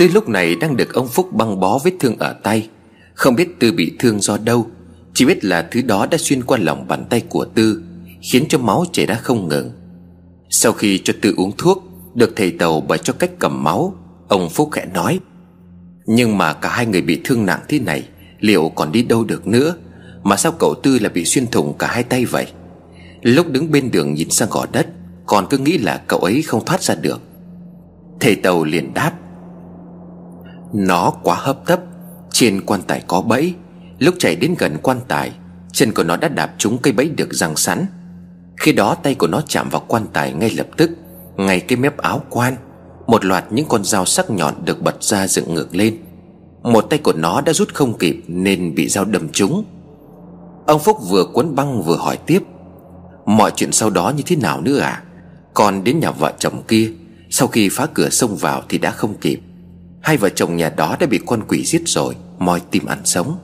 Tư lúc này đang được ông Phúc băng bó vết thương ở tay, Không biết Tư bị thương do đâu, Chỉ biết là thứ đó đã xuyên qua lòng bàn tay của Tư, Khiến cho máu chảy ra không ngừng. Sau khi cho Tư uống thuốc, Được thầy tàu bày cho cách cầm máu, Ông Phúc khẽ nói, Nhưng mà cả hai người bị thương nặng thế này, Liệu còn đi đâu được nữa? Mà sao cậu Tư lại bị xuyên thủng cả hai tay vậy? Lúc đứng bên đường nhìn sang gò đất, Còn cứ nghĩ là cậu ấy không thoát ra được. Thầy tàu liền đáp nó quá hấp tấp. Trên quan tài có bẫy. Lúc chạy đến gần quan tài, Chân của nó đã đạp trúng cây bẫy được răng sẵn. Khi đó tay của nó chạm vào quan tài ngay lập tức, Ngay cái mép áo quan. Một loạt những con dao sắc nhọn được bật ra dựng ngược lên. Một tay của nó đã rút không kịp Nên bị dao đâm trúng. Ông Phúc vừa cuốn băng vừa hỏi tiếp, Mọi chuyện sau đó như thế nào nữa à Còn đến nhà vợ chồng kia, Sau khi phá cửa xông vào thì đã không kịp. Hai vợ chồng nhà đó đã bị con quỷ giết rồi, Moi tìm ăn sống.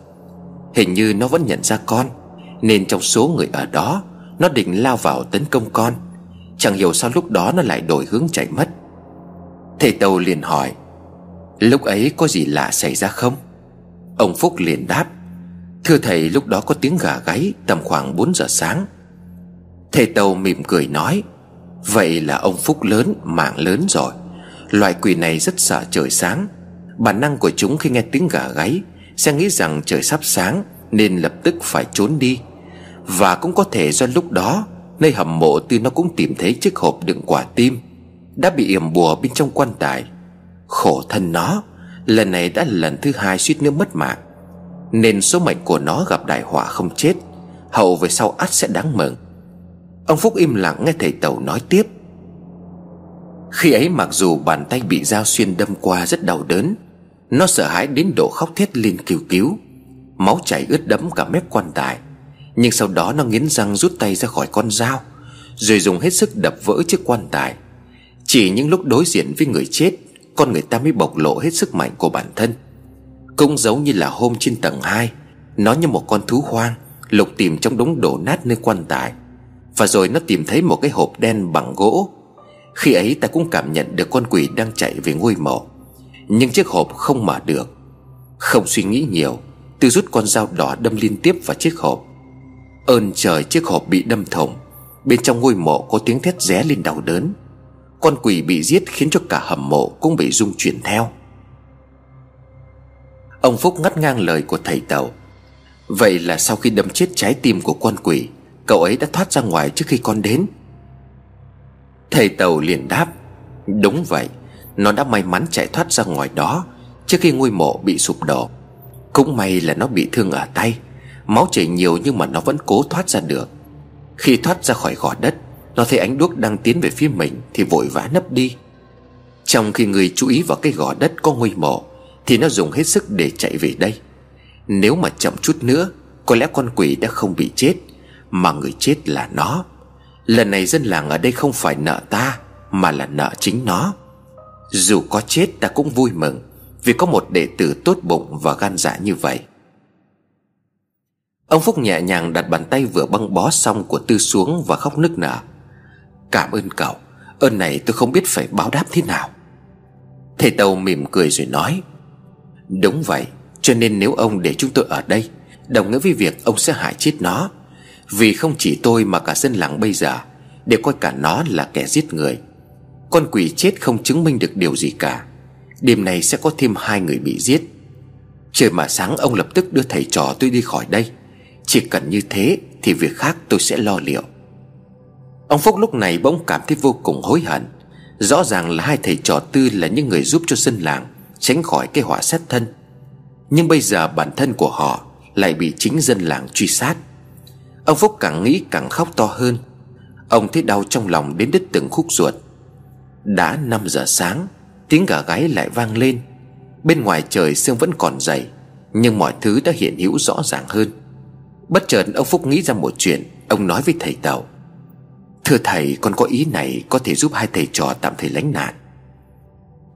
Hình như nó vẫn nhận ra con, Nên trong số người ở đó, Nó định lao vào tấn công con. Chẳng hiểu sao lúc đó nó lại đổi hướng chạy mất. Thầy Tàu liền hỏi, Lúc ấy có gì lạ xảy ra không? Ông Phúc liền đáp, Thưa thầy, lúc đó có tiếng gà gáy Tầm khoảng 4 giờ sáng. Thầy Tàu mỉm cười nói, Vậy là ông Phúc lớn, mạng lớn rồi. Loại quỷ này rất sợ trời sáng. Bản năng của chúng khi nghe tiếng gà gáy Sẽ nghĩ rằng trời sắp sáng Nên lập tức phải trốn đi. Và cũng có thể do lúc đó, Nơi hầm mộ tư nó cũng tìm thấy chiếc hộp đựng quả tim Đã bị yểm bùa bên trong quan tài. Khổ thân nó, Lần này đã là lần thứ hai suýt nữa mất mạng, Nên số mệnh của nó gặp đại họa không chết, Hậu về sau ắt sẽ đáng mừng. Ông Phúc im lặng nghe thầy Tàu nói tiếp. Khi ấy mặc dù bàn tay bị dao xuyên đâm qua rất đau đớn, Nó sợ hãi đến độ khóc thét lên kêu cứu, Máu chảy ướt đẫm cả mép quan tài. Nhưng sau đó nó nghiến răng rút tay ra khỏi con dao, Rồi dùng hết sức đập vỡ chiếc quan tài. Chỉ những lúc đối diện với người chết, Con người ta mới bộc lộ hết sức mạnh của bản thân. Cũng giống như là hôm trên tầng 2 Nó như một con thú hoang, Lục tìm trong đống đổ nát nơi quan tài. Và rồi nó tìm thấy một cái hộp đen bằng gỗ khi ấy ta cũng cảm nhận được con quỷ đang chạy về ngôi mộ. Nhưng chiếc hộp không mở được. Không suy nghĩ nhiều, Tư rút con dao đỏ đâm liên tiếp vào chiếc hộp. Ơn trời, chiếc hộp bị đâm thủng. Bên trong ngôi mộ có tiếng thét ré lên đau đớn. Con quỷ bị giết khiến cho cả hầm mộ cũng bị rung chuyển theo. Ông Phúc ngắt ngang lời của thầy Tàu Vậy là sau khi đâm chết trái tim của con quỷ, Cậu ấy đã thoát ra ngoài trước khi con đến. Thầy Tàu liền đáp, Đúng vậy, Nó đã may mắn chạy thoát ra ngoài đó Trước khi ngôi mộ bị sụp đổ. Cũng may là nó bị thương ở tay, Máu chảy nhiều nhưng mà nó vẫn cố thoát ra được. Khi thoát ra khỏi gò đất, Nó thấy ánh đuốc đang tiến về phía mình Thì vội vã nấp đi. Trong khi người chú ý vào cái gò đất có ngôi mộ Thì nó dùng hết sức để chạy về đây. Nếu mà chậm chút nữa, Có lẽ con quỷ đã không bị chết, mà người chết là nó. Lần này dân làng ở đây không phải nợ ta, Mà là nợ chính nó. Dù có chết ta cũng vui mừng, Vì có một đệ tử tốt bụng và gan dạ như vậy. Ông Phúc nhẹ nhàng đặt bàn tay vừa băng bó xong của Tư xuống và khóc nức nở. Cảm ơn cậu, Ơn này tôi không biết phải báo đáp thế nào. Thầy Tàu mỉm cười rồi nói, Đúng vậy, Cho nên nếu ông để chúng tôi ở đây, Đồng nghĩa với việc ông sẽ hại chết nó vì không chỉ tôi mà cả dân làng bây giờ, Đều coi cả nó là kẻ giết người. Con quỷ chết không chứng minh được điều gì cả. Đêm nay sẽ có thêm hai người bị giết. Trời mà sáng, ông lập tức đưa thầy trò tôi đi khỏi đây. Chỉ cần như thế Thì việc khác tôi sẽ lo liệu. Ông Phúc lúc này bỗng cảm thấy vô cùng hối hận. Rõ ràng là hai thầy trò tư là những người giúp cho dân làng Tránh khỏi cái họa sát thân. Nhưng bây giờ bản thân của họ Lại bị chính dân làng truy sát. Ông Phúc càng nghĩ càng khóc to hơn. Ông thấy đau trong lòng đến đứt từng khúc ruột. Đã 5 giờ sáng, Tiếng gà gáy lại vang lên. Bên ngoài trời sương vẫn còn dày, Nhưng mọi thứ đã hiện hữu rõ ràng hơn. Bất chợt ông Phúc nghĩ ra một chuyện, Ông nói với thầy Tàu. Thưa thầy, con có ý này Có thể giúp hai thầy trò tạm thời lánh nạn.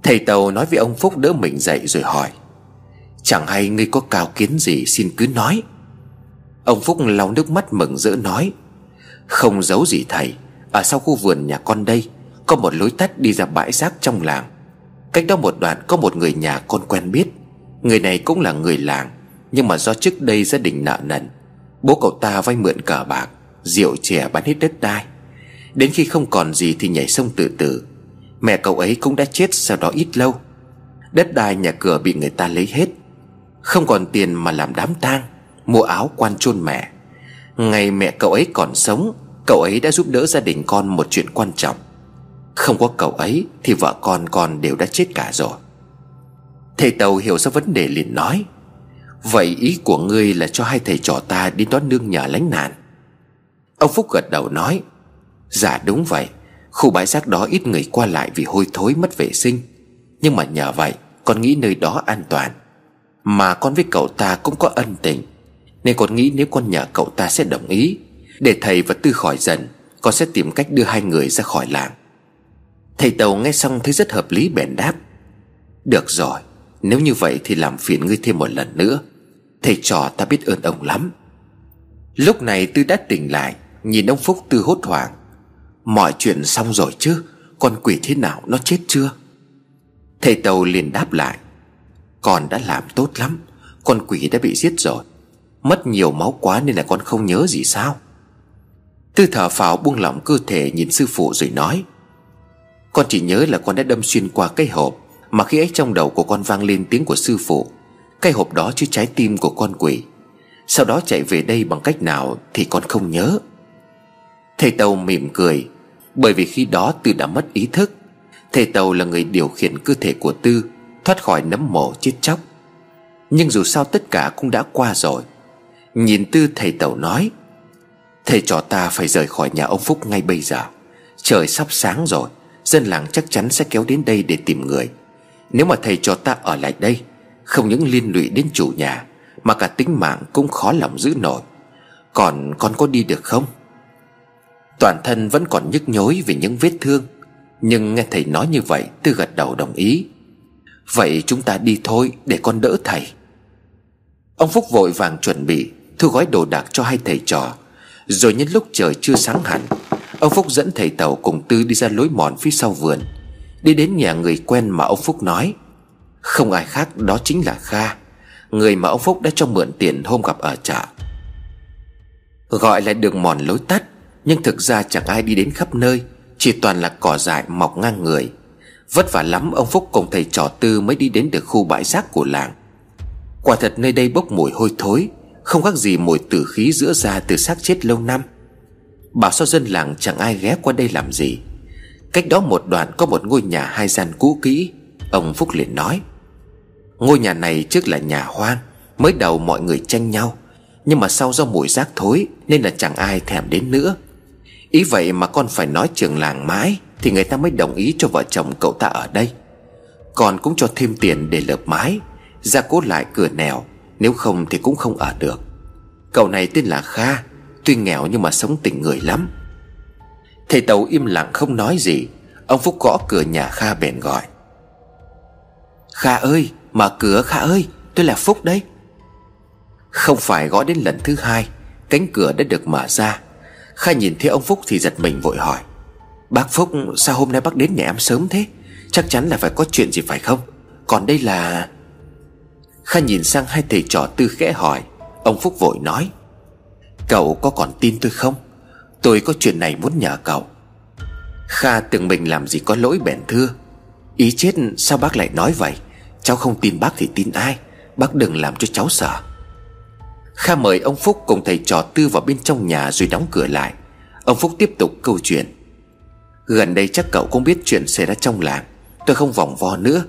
Thầy Tàu nói với ông Phúc đỡ mình dậy rồi hỏi, Chẳng hay ngươi có cao kiến gì xin cứ nói. Ông Phúc lau nước mắt mừng rỡ nói, Không giấu gì thầy, Ở sau khu vườn nhà con đây, Có một lối tắt đi ra bãi rác trong làng. Cách đó một đoạn có một người nhà con quen biết. Người này cũng là người làng, Nhưng mà do trước đây gia đình nợ nần. Bố cậu ta vay mượn cờ bạc, Rượu chè bán hết đất đai. Đến khi không còn gì thì nhảy sông tự tử. Mẹ cậu ấy cũng đã chết sau đó ít lâu. Đất đai nhà cửa bị người ta lấy hết. Không còn tiền mà làm đám tang. Mua áo quan chôn mẹ. Ngày mẹ cậu ấy còn sống, Cậu ấy đã giúp đỡ gia đình con một chuyện quan trọng. Không có cậu ấy Thì vợ con con đều đã chết cả rồi. Thầy Tàu hiểu ra vấn đề liền nói, Vậy ý của ngươi là cho hai thầy trò ta đi đón nương nhờ lánh nạn. Ông Phúc gật đầu nói Dạ đúng vậy, Khu bãi rác đó ít người qua lại vì hôi thối mất vệ sinh. Nhưng mà nhờ vậy, Con nghĩ nơi đó an toàn. Mà con với cậu ta cũng có ân tình nên con nghĩ nếu con nhờ cậu ta sẽ đồng ý, Để thầy và Tư khỏi dần, Con sẽ tìm cách đưa hai người ra khỏi làng. Thầy Tàu nghe xong thấy rất hợp lý, bèn đáp, Được rồi, Nếu như vậy thì làm phiền ngươi thêm một lần nữa. Thầy trò ta biết ơn ông lắm. Lúc này Tư đã tỉnh lại, Nhìn ông Phúc Tư hốt hoảng, Mọi chuyện xong rồi chứ? Con quỷ thế nào? Nó chết chưa? Thầy Tàu liền đáp lại, Con đã làm tốt lắm, Con quỷ đã bị giết rồi. Mất nhiều máu quá nên là con không nhớ gì sao? Tư thở phào buông lỏng cơ thể nhìn sư phụ rồi nói, Con chỉ nhớ là con đã đâm xuyên qua cái hộp Mà khi ấy trong đầu của con vang lên tiếng của sư phụ. Cái hộp đó chứa trái tim của con quỷ. Sau đó chạy về đây bằng cách nào thì con không nhớ. Thầy Tàu mỉm cười, Bởi vì khi đó Tư đã mất ý thức. Thầy Tàu là người điều khiển cơ thể của Tư, Thoát khỏi nấm mồ chết chóc. Nhưng dù sao tất cả cũng đã qua rồi. Nhìn Tư thầy tẩu nói, Thầy trò ta phải rời khỏi nhà ông Phúc ngay bây giờ. Trời sắp sáng rồi, Dân làng chắc chắn sẽ kéo đến đây để tìm người. Nếu mà thầy trò ta ở lại đây, Không những liên lụy đến chủ nhà, Mà cả tính mạng cũng khó lòng giữ nổi. Còn con có đi được không? Toàn thân vẫn còn nhức nhối vì những vết thương, Nhưng nghe thầy nói như vậy, Tư gật đầu đồng ý. Vậy chúng ta đi thôi, để con đỡ thầy. Ông Phúc vội vàng chuẩn bị Thu gói đồ đạc cho hai thầy trò. Rồi nhân lúc trời chưa sáng hẳn, Ông Phúc dẫn thầy Tàu cùng Tư đi ra lối mòn phía sau vườn, Đi đến nhà người quen mà ông Phúc nói, Không ai khác đó chính là Kha, Người mà ông Phúc đã cho mượn tiền hôm gặp ở chợ. Gọi là đường mòn lối tắt, nhưng thực ra chẳng ai đi đến khắp nơi, Chỉ toàn là cỏ dại mọc ngang người. Vất vả lắm ông Phúc cùng thầy trò tư Mới đi đến được khu bãi rác của làng. Quả thật nơi đây bốc mùi hôi thối không khác gì mùi tử khí giữa ra từ xác chết lâu năm. Bảo sao dân làng chẳng ai ghé qua đây làm gì. Cách đó một đoạn có một ngôi nhà hai gian cũ kỹ, Ông Phúc liền nói. Ngôi nhà này trước là nhà hoang, Mới đầu mọi người tranh nhau, Nhưng mà sau do mùi rác thối Nên là chẳng ai thèm đến nữa. Ý vậy mà con phải nói trường làng mãi Thì người ta mới đồng ý cho vợ chồng cậu ta ở đây. Còn cũng cho thêm tiền để lợp mái Ra cố lại cửa nẻo nếu không thì cũng không ở được. Cậu này tên là Kha, Tuy nghèo nhưng mà sống tình người lắm. Thầy Tàu im lặng không nói gì. Ông Phúc gõ cửa nhà Kha bèn gọi. Kha ơi, Mở cửa Kha ơi, Tôi là Phúc đấy. Không phải gõ đến lần thứ hai, Cánh cửa đã được mở ra. Kha nhìn thấy ông Phúc thì giật mình vội hỏi. Bác Phúc, sao hôm nay bác đến nhà em sớm thế? Chắc chắn là phải có chuyện gì phải không? Còn đây là Kha nhìn sang hai thầy trò tư khẽ hỏi. Ông Phúc vội nói, Cậu có còn tin tôi không? Tôi có chuyện này muốn nhờ cậu. Kha tưởng mình làm gì có lỗi bèn thưa, Ý chết sao bác lại nói vậy? Cháu không tin bác thì tin ai? Bác đừng làm cho cháu sợ. Kha mời ông Phúc cùng thầy trò tư vào bên trong nhà rồi đóng cửa lại. Ông Phúc tiếp tục câu chuyện, Gần đây chắc cậu cũng biết chuyện xảy ra trong làng. Tôi không vòng vo nữa.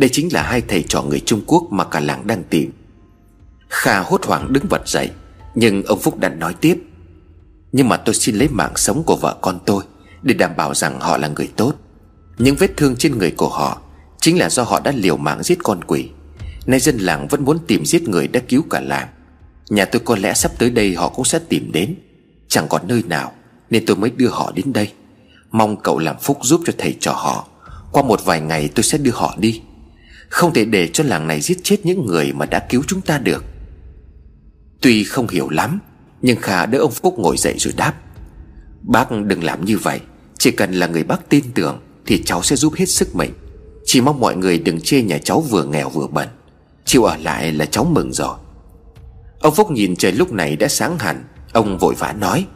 Đây chính là hai thầy trò người Trung Quốc mà cả làng đang tìm. Kha hốt hoảng đứng bật dậy, Nhưng ông Phúc đã nói tiếp. Nhưng mà tôi xin lấy mạng sống của vợ con tôi Để đảm bảo rằng họ là người tốt. Những vết thương trên người của họ Chính là do họ đã liều mạng giết con quỷ. Nay dân làng vẫn muốn tìm giết người đã cứu cả làng. Nhà tôi có lẽ sắp tới đây họ cũng sẽ tìm đến. Chẳng còn nơi nào Nên tôi mới đưa họ đến đây. Mong cậu làm phúc giúp cho thầy trò họ. Qua một vài ngày tôi sẽ đưa họ đi. Không thể để cho làng này giết chết những người Mà đã cứu chúng ta được. Tuy không hiểu lắm, Nhưng kha đỡ ông Phúc ngồi dậy rồi đáp. Bác đừng làm như vậy, Chỉ cần là người bác tin tưởng Thì cháu sẽ giúp hết sức mình. Chỉ mong mọi người đừng chê nhà cháu vừa nghèo vừa bẩn Chịu ở lại là cháu mừng rồi. Ông Phúc nhìn trời lúc này đã sáng hẳn, Ông vội vã nói.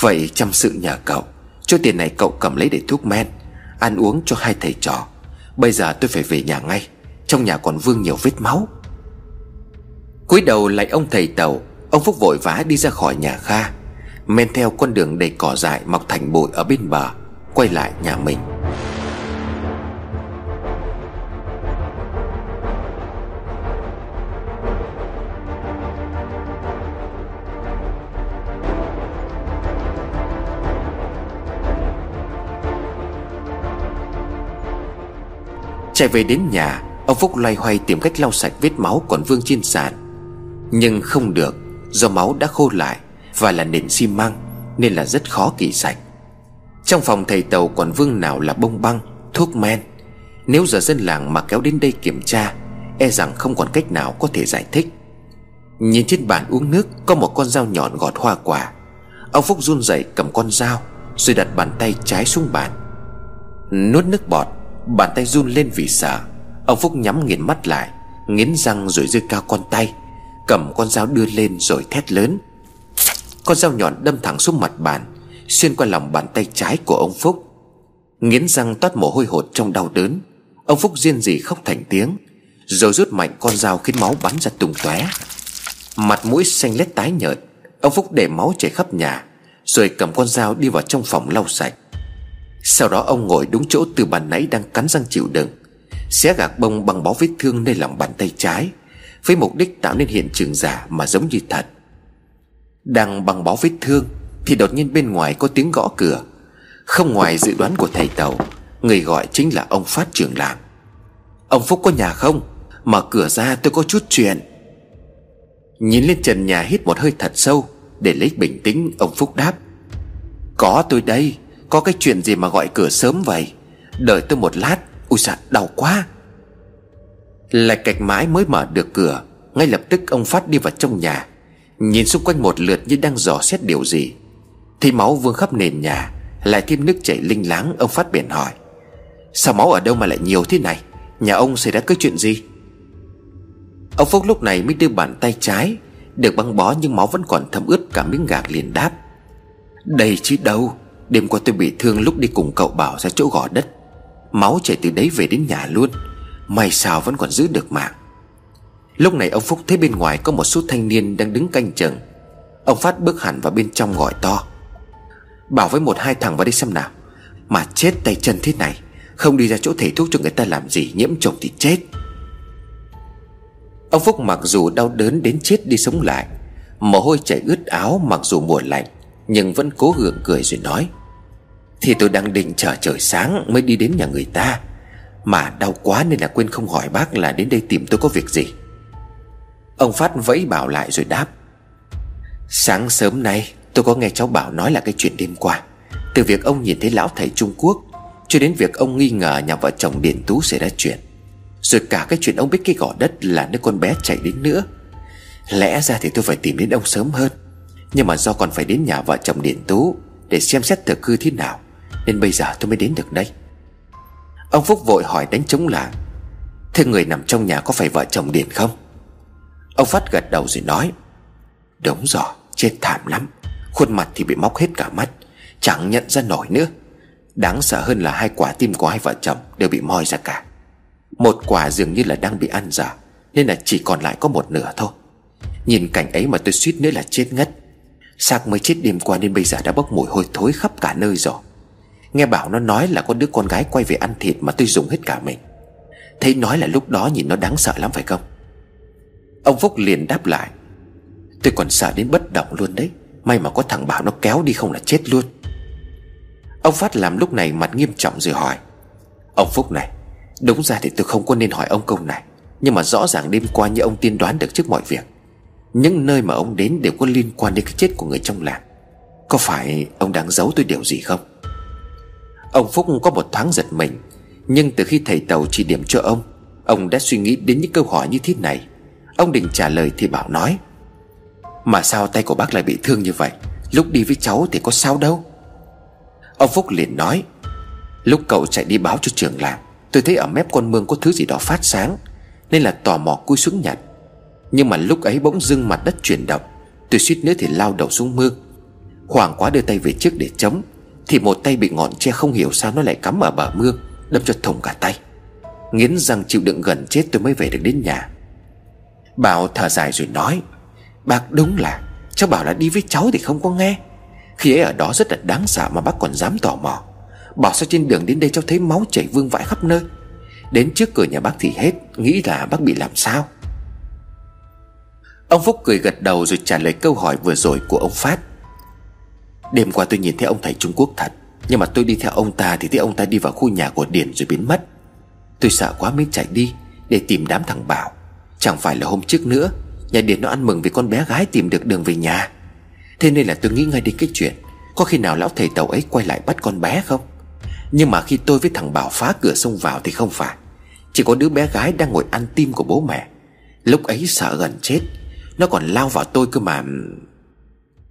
Vậy chăm sự nhờ cậu, Cho tiền này cậu cầm lấy để thuốc men, Ăn uống cho hai thầy trò. Bây giờ tôi phải về nhà ngay. Trong nhà còn vương nhiều vết máu. Cúi đầu lại ông thầy tàu. Ông Phúc vội vã đi ra khỏi nhà Kha. Men theo con đường đầy cỏ dại Mọc thành bụi ở bên bờ, Quay lại nhà mình. Chạy về đến nhà, Ông Phúc loay hoay tìm cách lau sạch vết máu còn vương trên sàn. Nhưng không được, Do máu đã khô lại Và là nền xi măng Nên là rất khó kỳ sạch. Trong phòng thầy tàu còn vương nào là bông băng, Thuốc men. Nếu giờ dân làng mà kéo đến đây kiểm tra E rằng không còn cách nào có thể giải thích. Nhìn trên bàn uống nước, Có một con dao nhọn gọt hoa quả. Ông Phúc run rẩy cầm con dao, Rồi đặt bàn tay trái xuống bàn. Nuốt nước bọt Bàn tay run lên vì sợ. Ông Phúc nhắm nghiền mắt lại, Nghiến răng rồi giơ cao con tay, Cầm con dao đưa lên rồi thét lớn. Con dao nhọn đâm thẳng xuống mặt bàn, Xuyên qua lòng bàn tay trái của ông Phúc. Nghiến răng toát mồ hôi hột trong đau đớn. Ông Phúc riêng gì khóc thành tiếng, Rồi rút mạnh con dao khiến máu bắn ra tung tóe. Mặt mũi xanh lét tái nhợt, Ông Phúc để máu chảy khắp nhà, Rồi cầm con dao đi vào trong phòng lau sạch. Sau đó ông ngồi đúng chỗ từ bàn nãy đang cắn răng chịu đựng. Xé gạc bông bằng bó vết thương nơi lòng bàn tay trái, Với mục đích tạo nên hiện trường giả mà giống như thật. Đang bằng bó vết thương Thì đột nhiên bên ngoài có tiếng gõ cửa. Không ngoài dự đoán của thầy tàu, Người gọi chính là ông Phát trưởng làng. Ông Phúc có nhà không? Mở cửa ra tôi có chút chuyện. Nhìn lên trần nhà hít một hơi thật sâu Để lấy bình tĩnh, ông Phúc đáp. Có tôi đây. Có cái chuyện gì mà gọi cửa sớm vậy? Đợi tôi một lát, Ui dạ đau quá. Lại cạch mãi mới mở được cửa, Ngay lập tức ông Phát đi vào trong nhà. Nhìn xung quanh một lượt như đang dò xét điều gì. Thì máu vương khắp nền nhà, Lại thêm nước chảy linh láng, Ông Phát biển hỏi. Sao máu ở đâu mà lại nhiều thế này? Nhà ông xảy ra cái chuyện gì? Ông Phúc lúc này mới đưa bàn tay trái, Được băng bó nhưng máu vẫn còn thấm ướt cả miếng gạc liền đáp. Đây chứ đâu? Đêm qua tôi bị thương lúc đi cùng cậu bảo ra chỗ gò đất. Máu chảy từ đấy về đến nhà luôn. May sao vẫn còn giữ được mạng. Lúc này ông Phúc thấy bên ngoài có một số thanh niên đang đứng canh chừng. Ông Phát bước hẳn vào bên trong gọi to. Bảo với một hai thằng vào đây xem nào. Mà chết tay chân thế này, Không đi ra chỗ thầy thuốc cho người ta làm gì, Nhiễm trùng thì chết. Ông Phúc mặc dù đau đớn đến chết đi sống lại, Mồ hôi chảy ướt áo, mặc dù mùa lạnh nhưng vẫn cố gượng cười rồi nói, thì tôi đang định chờ trời sáng Mới đi đến nhà người ta. Mà đau quá nên là quên không hỏi bác là đến đây tìm tôi có việc gì. Ông Phát vẫy bảo lại rồi đáp, Sáng sớm nay tôi có nghe cháu Bảo nói là cái chuyện đêm qua. Từ việc ông nhìn thấy lão thầy Trung Quốc Cho đến việc ông nghi ngờ nhà vợ chồng Điền Tú xảy ra chuyện, Rồi cả cái chuyện ông biết cái gò đất là đứa con bé chạy đến nữa. Lẽ ra thì tôi phải tìm đến ông sớm hơn. Nhưng mà do còn phải đến nhà vợ chồng Điền Tú Để xem xét thực hư thế nào, nên bây giờ tôi mới đến được đây. Ông Phúc vội hỏi đánh trống làng Thế người nằm trong nhà có phải vợ chồng Điền không? Ông Phát gật đầu rồi nói, Đúng rồi, chết thảm lắm, Khuôn mặt thì bị móc hết cả mắt, Chẳng nhận ra nổi nữa. Đáng sợ hơn là hai quả tim của hai vợ chồng Đều bị moi ra cả. Một quả dường như là đang bị ăn dở, Nên là chỉ còn lại có một nửa thôi. Nhìn cảnh ấy mà tôi suýt nữa là chết ngất. Xác mới chết đêm qua nên bây giờ đã bốc mùi hôi thối khắp cả nơi rồi. Nghe bảo nó nói là có đứa con gái quay về ăn thịt Mà tôi dùng hết cả mình. Thấy nói là lúc đó nhìn nó đáng sợ lắm phải không? Ông Phúc liền đáp lại. Tôi còn sợ đến bất động luôn đấy. May mà có thằng Bảo nó kéo đi không là chết luôn. Ông Phát làm lúc này mặt nghiêm trọng rồi hỏi. Ông Phúc này, Đúng ra thì tôi không có nên hỏi ông câu này. Nhưng mà rõ ràng đêm qua như ông tiên đoán được trước mọi việc. Những nơi mà ông đến đều có liên quan đến cái chết của người trong làng. Có phải ông đang giấu tôi điều gì không? Ông Phúc có một thoáng giật mình, Nhưng từ khi thầy Tàu chỉ điểm cho ông Ông đã suy nghĩ đến những câu hỏi như thế này. Ông định trả lời thì bảo nói, Mà sao tay của bác lại bị thương như vậy? Lúc đi với cháu thì có sao đâu. Ông Phúc liền nói, Lúc cậu chạy đi báo cho trường làng, Tôi thấy ở mép con mương có thứ gì đó phát sáng, Nên là tò mò cúi xuống nhặt nhưng mà lúc ấy bỗng dưng mặt đất chuyển động. Tôi suýt nữa thì lao đầu xuống mương. Hoàng quá đưa tay về trước để chống, Thì một tay bị ngọn tre không hiểu sao nó lại cắm ở bờ mương, Đâm cho thủng cả tay. Nghiến răng chịu đựng gần chết, tôi mới về được đến nhà. Bảo thở dài rồi nói, Bác đúng là, Cháu bảo là đi với cháu thì không có nghe. Khi ấy ở đó rất là đáng sợ mà bác còn dám tò mò. Bảo sao trên đường đến đây cháu thấy máu chảy vương vãi khắp nơi. Đến trước cửa nhà bác thì hết, Nghĩ là bác bị làm sao. Ông Phúc cười gật đầu rồi trả lời câu hỏi vừa rồi của ông Phát. Đêm qua tôi nhìn thấy ông thầy Trung Quốc thật, Nhưng mà tôi đi theo ông ta thì thấy ông ta đi vào khu nhà của Điền rồi biến mất. Tôi sợ quá mới chạy đi Để tìm đám thằng Bảo. Chẳng phải là hôm trước nữa, Nhà Điền nó ăn mừng vì con bé gái tìm được đường về nhà. Thế nên là tôi nghĩ ngay đến cái chuyện, Có khi nào lão thầy tàu ấy quay lại bắt con bé không? Nhưng mà khi tôi với thằng Bảo phá cửa xông vào thì không phải. Chỉ có đứa bé gái đang ngồi ăn tim của bố mẹ. Lúc ấy sợ gần chết nó còn lao vào tôi cơ mà.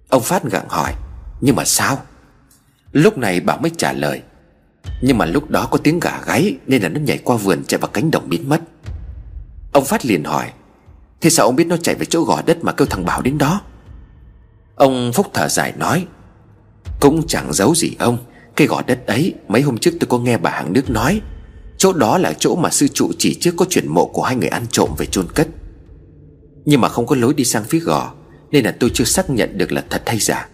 Ông Phát gặng hỏi, Nhưng mà sao? Lúc này Bảo mới trả lời, Nhưng mà lúc đó có tiếng gà gáy Nên là nó nhảy qua vườn chạy vào cánh đồng biến mất. Ông Phát liền hỏi, Thế sao ông biết nó chạy về chỗ gò đất mà kêu thằng Bảo đến đó? Ông Phúc thở dài nói, Cũng chẳng giấu gì ông. Cái gò đất ấy, Mấy hôm trước tôi có nghe bà hàng nước nói, Chỗ đó là chỗ mà sư trụ chỉ trước có chuyển mộ của hai người ăn trộm về chôn cất. Nhưng mà không có lối đi sang phía gò, Nên là tôi chưa xác nhận được là thật hay giả.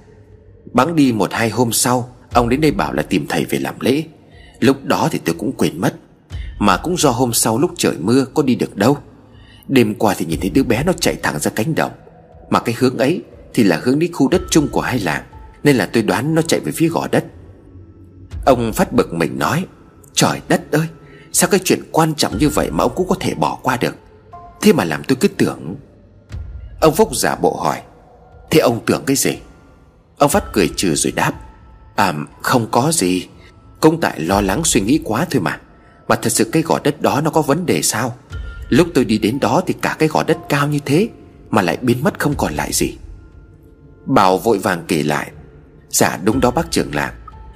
Bắn đi một hai hôm sau, Ông đến đây bảo là tìm thầy về làm lễ. Lúc đó thì tôi cũng quên mất, Mà cũng do hôm sau lúc trời mưa có đi được đâu. Đêm qua thì nhìn thấy đứa bé nó chạy thẳng ra cánh đồng. Mà cái hướng ấy Thì là hướng đi khu đất chung của hai làng, Nên là tôi đoán nó chạy về phía gò đất. Ông phát bực mình nói, Trời đất ơi, Sao cái chuyện quan trọng như vậy mà ông cũng có thể bỏ qua được? Thế mà làm tôi cứ tưởng Ông Phúc giả bộ hỏi, Thế ông tưởng cái gì? Ông Phát cười trừ rồi đáp À không có gì. Công tại lo lắng suy nghĩ quá thôi mà. Mà thật sự cái gò đất đó nó có vấn đề sao? Lúc tôi đi đến đó thì cả cái gò đất cao như thế Mà lại biến mất không còn lại gì. Bảo vội vàng kể lại Dạ đúng đó bác trưởng làng.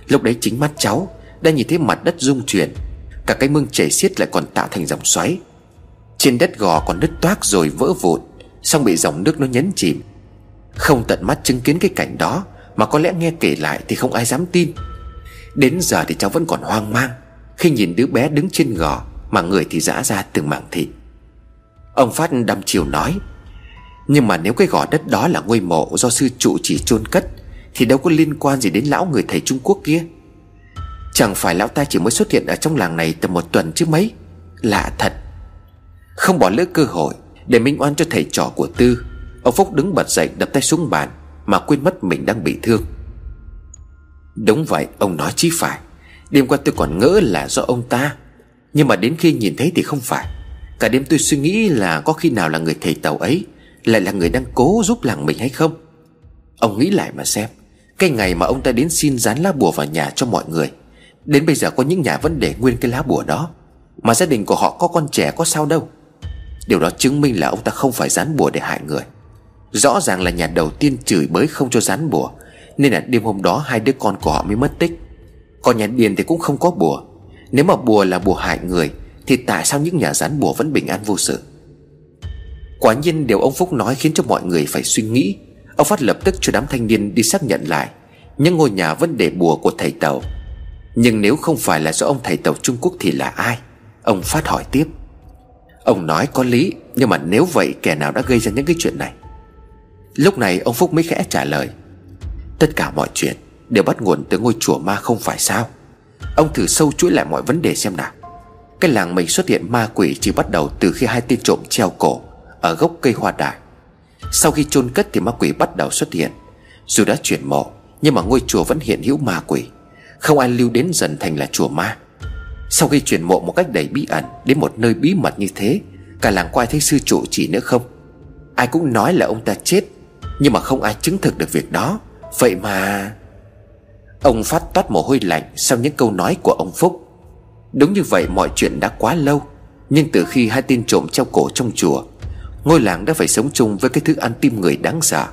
Lúc đấy chính mắt cháu Đã nhìn thấy mặt đất rung chuyển, Cả cái mương chảy xiết lại còn tạo thành dòng xoáy. Trên đất gò còn đứt toác rồi vỡ vụn. Xong bị dòng nước nó nhấn chìm. Không tận mắt chứng kiến cái cảnh đó, Mà có lẽ nghe kể lại thì không ai dám tin. Đến giờ thì cháu vẫn còn hoang mang, Khi nhìn đứa bé đứng trên gò Mà người thì rã ra từng mảng thịt. Ông Phát đăm chiều nói, Nhưng mà nếu cái gò đất đó là ngôi mộ Do sư trụ chỉ chôn cất, Thì đâu có liên quan gì đến lão người thầy Trung Quốc kia. Chẳng phải lão ta chỉ mới xuất hiện Ở trong làng này tầm một tuần chứ mấy? Lạ thật. Không bỏ lỡ cơ hội để minh oan cho thầy trò của Tư, Ông Phúc đứng bật dậy đập tay xuống bàn Mà quên mất mình đang bị thương. Đúng vậy, ông nói chí phải. Đêm qua tôi còn ngỡ là do ông ta. Nhưng mà đến khi nhìn thấy thì không phải. Cả đêm tôi suy nghĩ là có khi nào là người thầy tàu ấy Lại là người đang cố giúp làng mình hay không? Ông nghĩ lại mà xem. Cái ngày mà ông ta đến xin dán lá bùa vào nhà cho mọi người, Đến bây giờ có những nhà vẫn để nguyên cái lá bùa đó. Mà gia đình của họ có con trẻ có sao đâu. Điều đó chứng minh là ông ta không phải dán bùa để hại người. Rõ ràng là nhà đầu tiên chửi bới không cho dán bùa, Nên là đêm hôm đó hai đứa con của họ mới mất tích. Còn nhà Điền thì cũng không có bùa. Nếu mà bùa là bùa hại người, Thì tại sao những nhà dán bùa vẫn bình an vô sự? Quả nhiên điều ông Phúc nói khiến cho mọi người phải suy nghĩ. Ông Phát lập tức cho đám thanh niên đi xác nhận lại Những ngôi nhà vẫn để bùa của thầy Tàu. Nhưng nếu không phải là do ông thầy Tàu Trung Quốc thì là ai? Ông Phát hỏi tiếp. Ông nói có lý, Nhưng mà nếu vậy kẻ nào đã gây ra những cái chuyện này? Lúc này ông Phúc mới khẽ trả lời. Tất cả mọi chuyện Đều bắt nguồn từ ngôi chùa ma không phải sao? Ông thử sâu chuỗi lại mọi vấn đề xem nào. Cái làng mình xuất hiện ma quỷ Chỉ bắt đầu từ khi hai tên trộm treo cổ Ở gốc cây hoa đài. Sau khi chôn cất thì ma quỷ bắt đầu xuất hiện. Dù đã chuyển mộ, Nhưng mà ngôi chùa vẫn hiện hữu ma quỷ. Không ai lưu đến dần thành là chùa ma. Sau khi chuyển mộ một cách đầy bí ẩn Đến một nơi bí mật như thế, Cả làng quay thấy sư trụ chỉ nữa không? Ai cũng nói là ông ta chết, Nhưng mà không ai chứng thực được việc đó. Vậy mà Ông phát toát mồ hôi lạnh Sau những câu nói của ông Phúc. Đúng như vậy mọi chuyện đã quá lâu, Nhưng từ khi hai tên trộm treo cổ trong chùa, Ngôi làng đã phải sống chung với cái thứ ăn tim người đáng sợ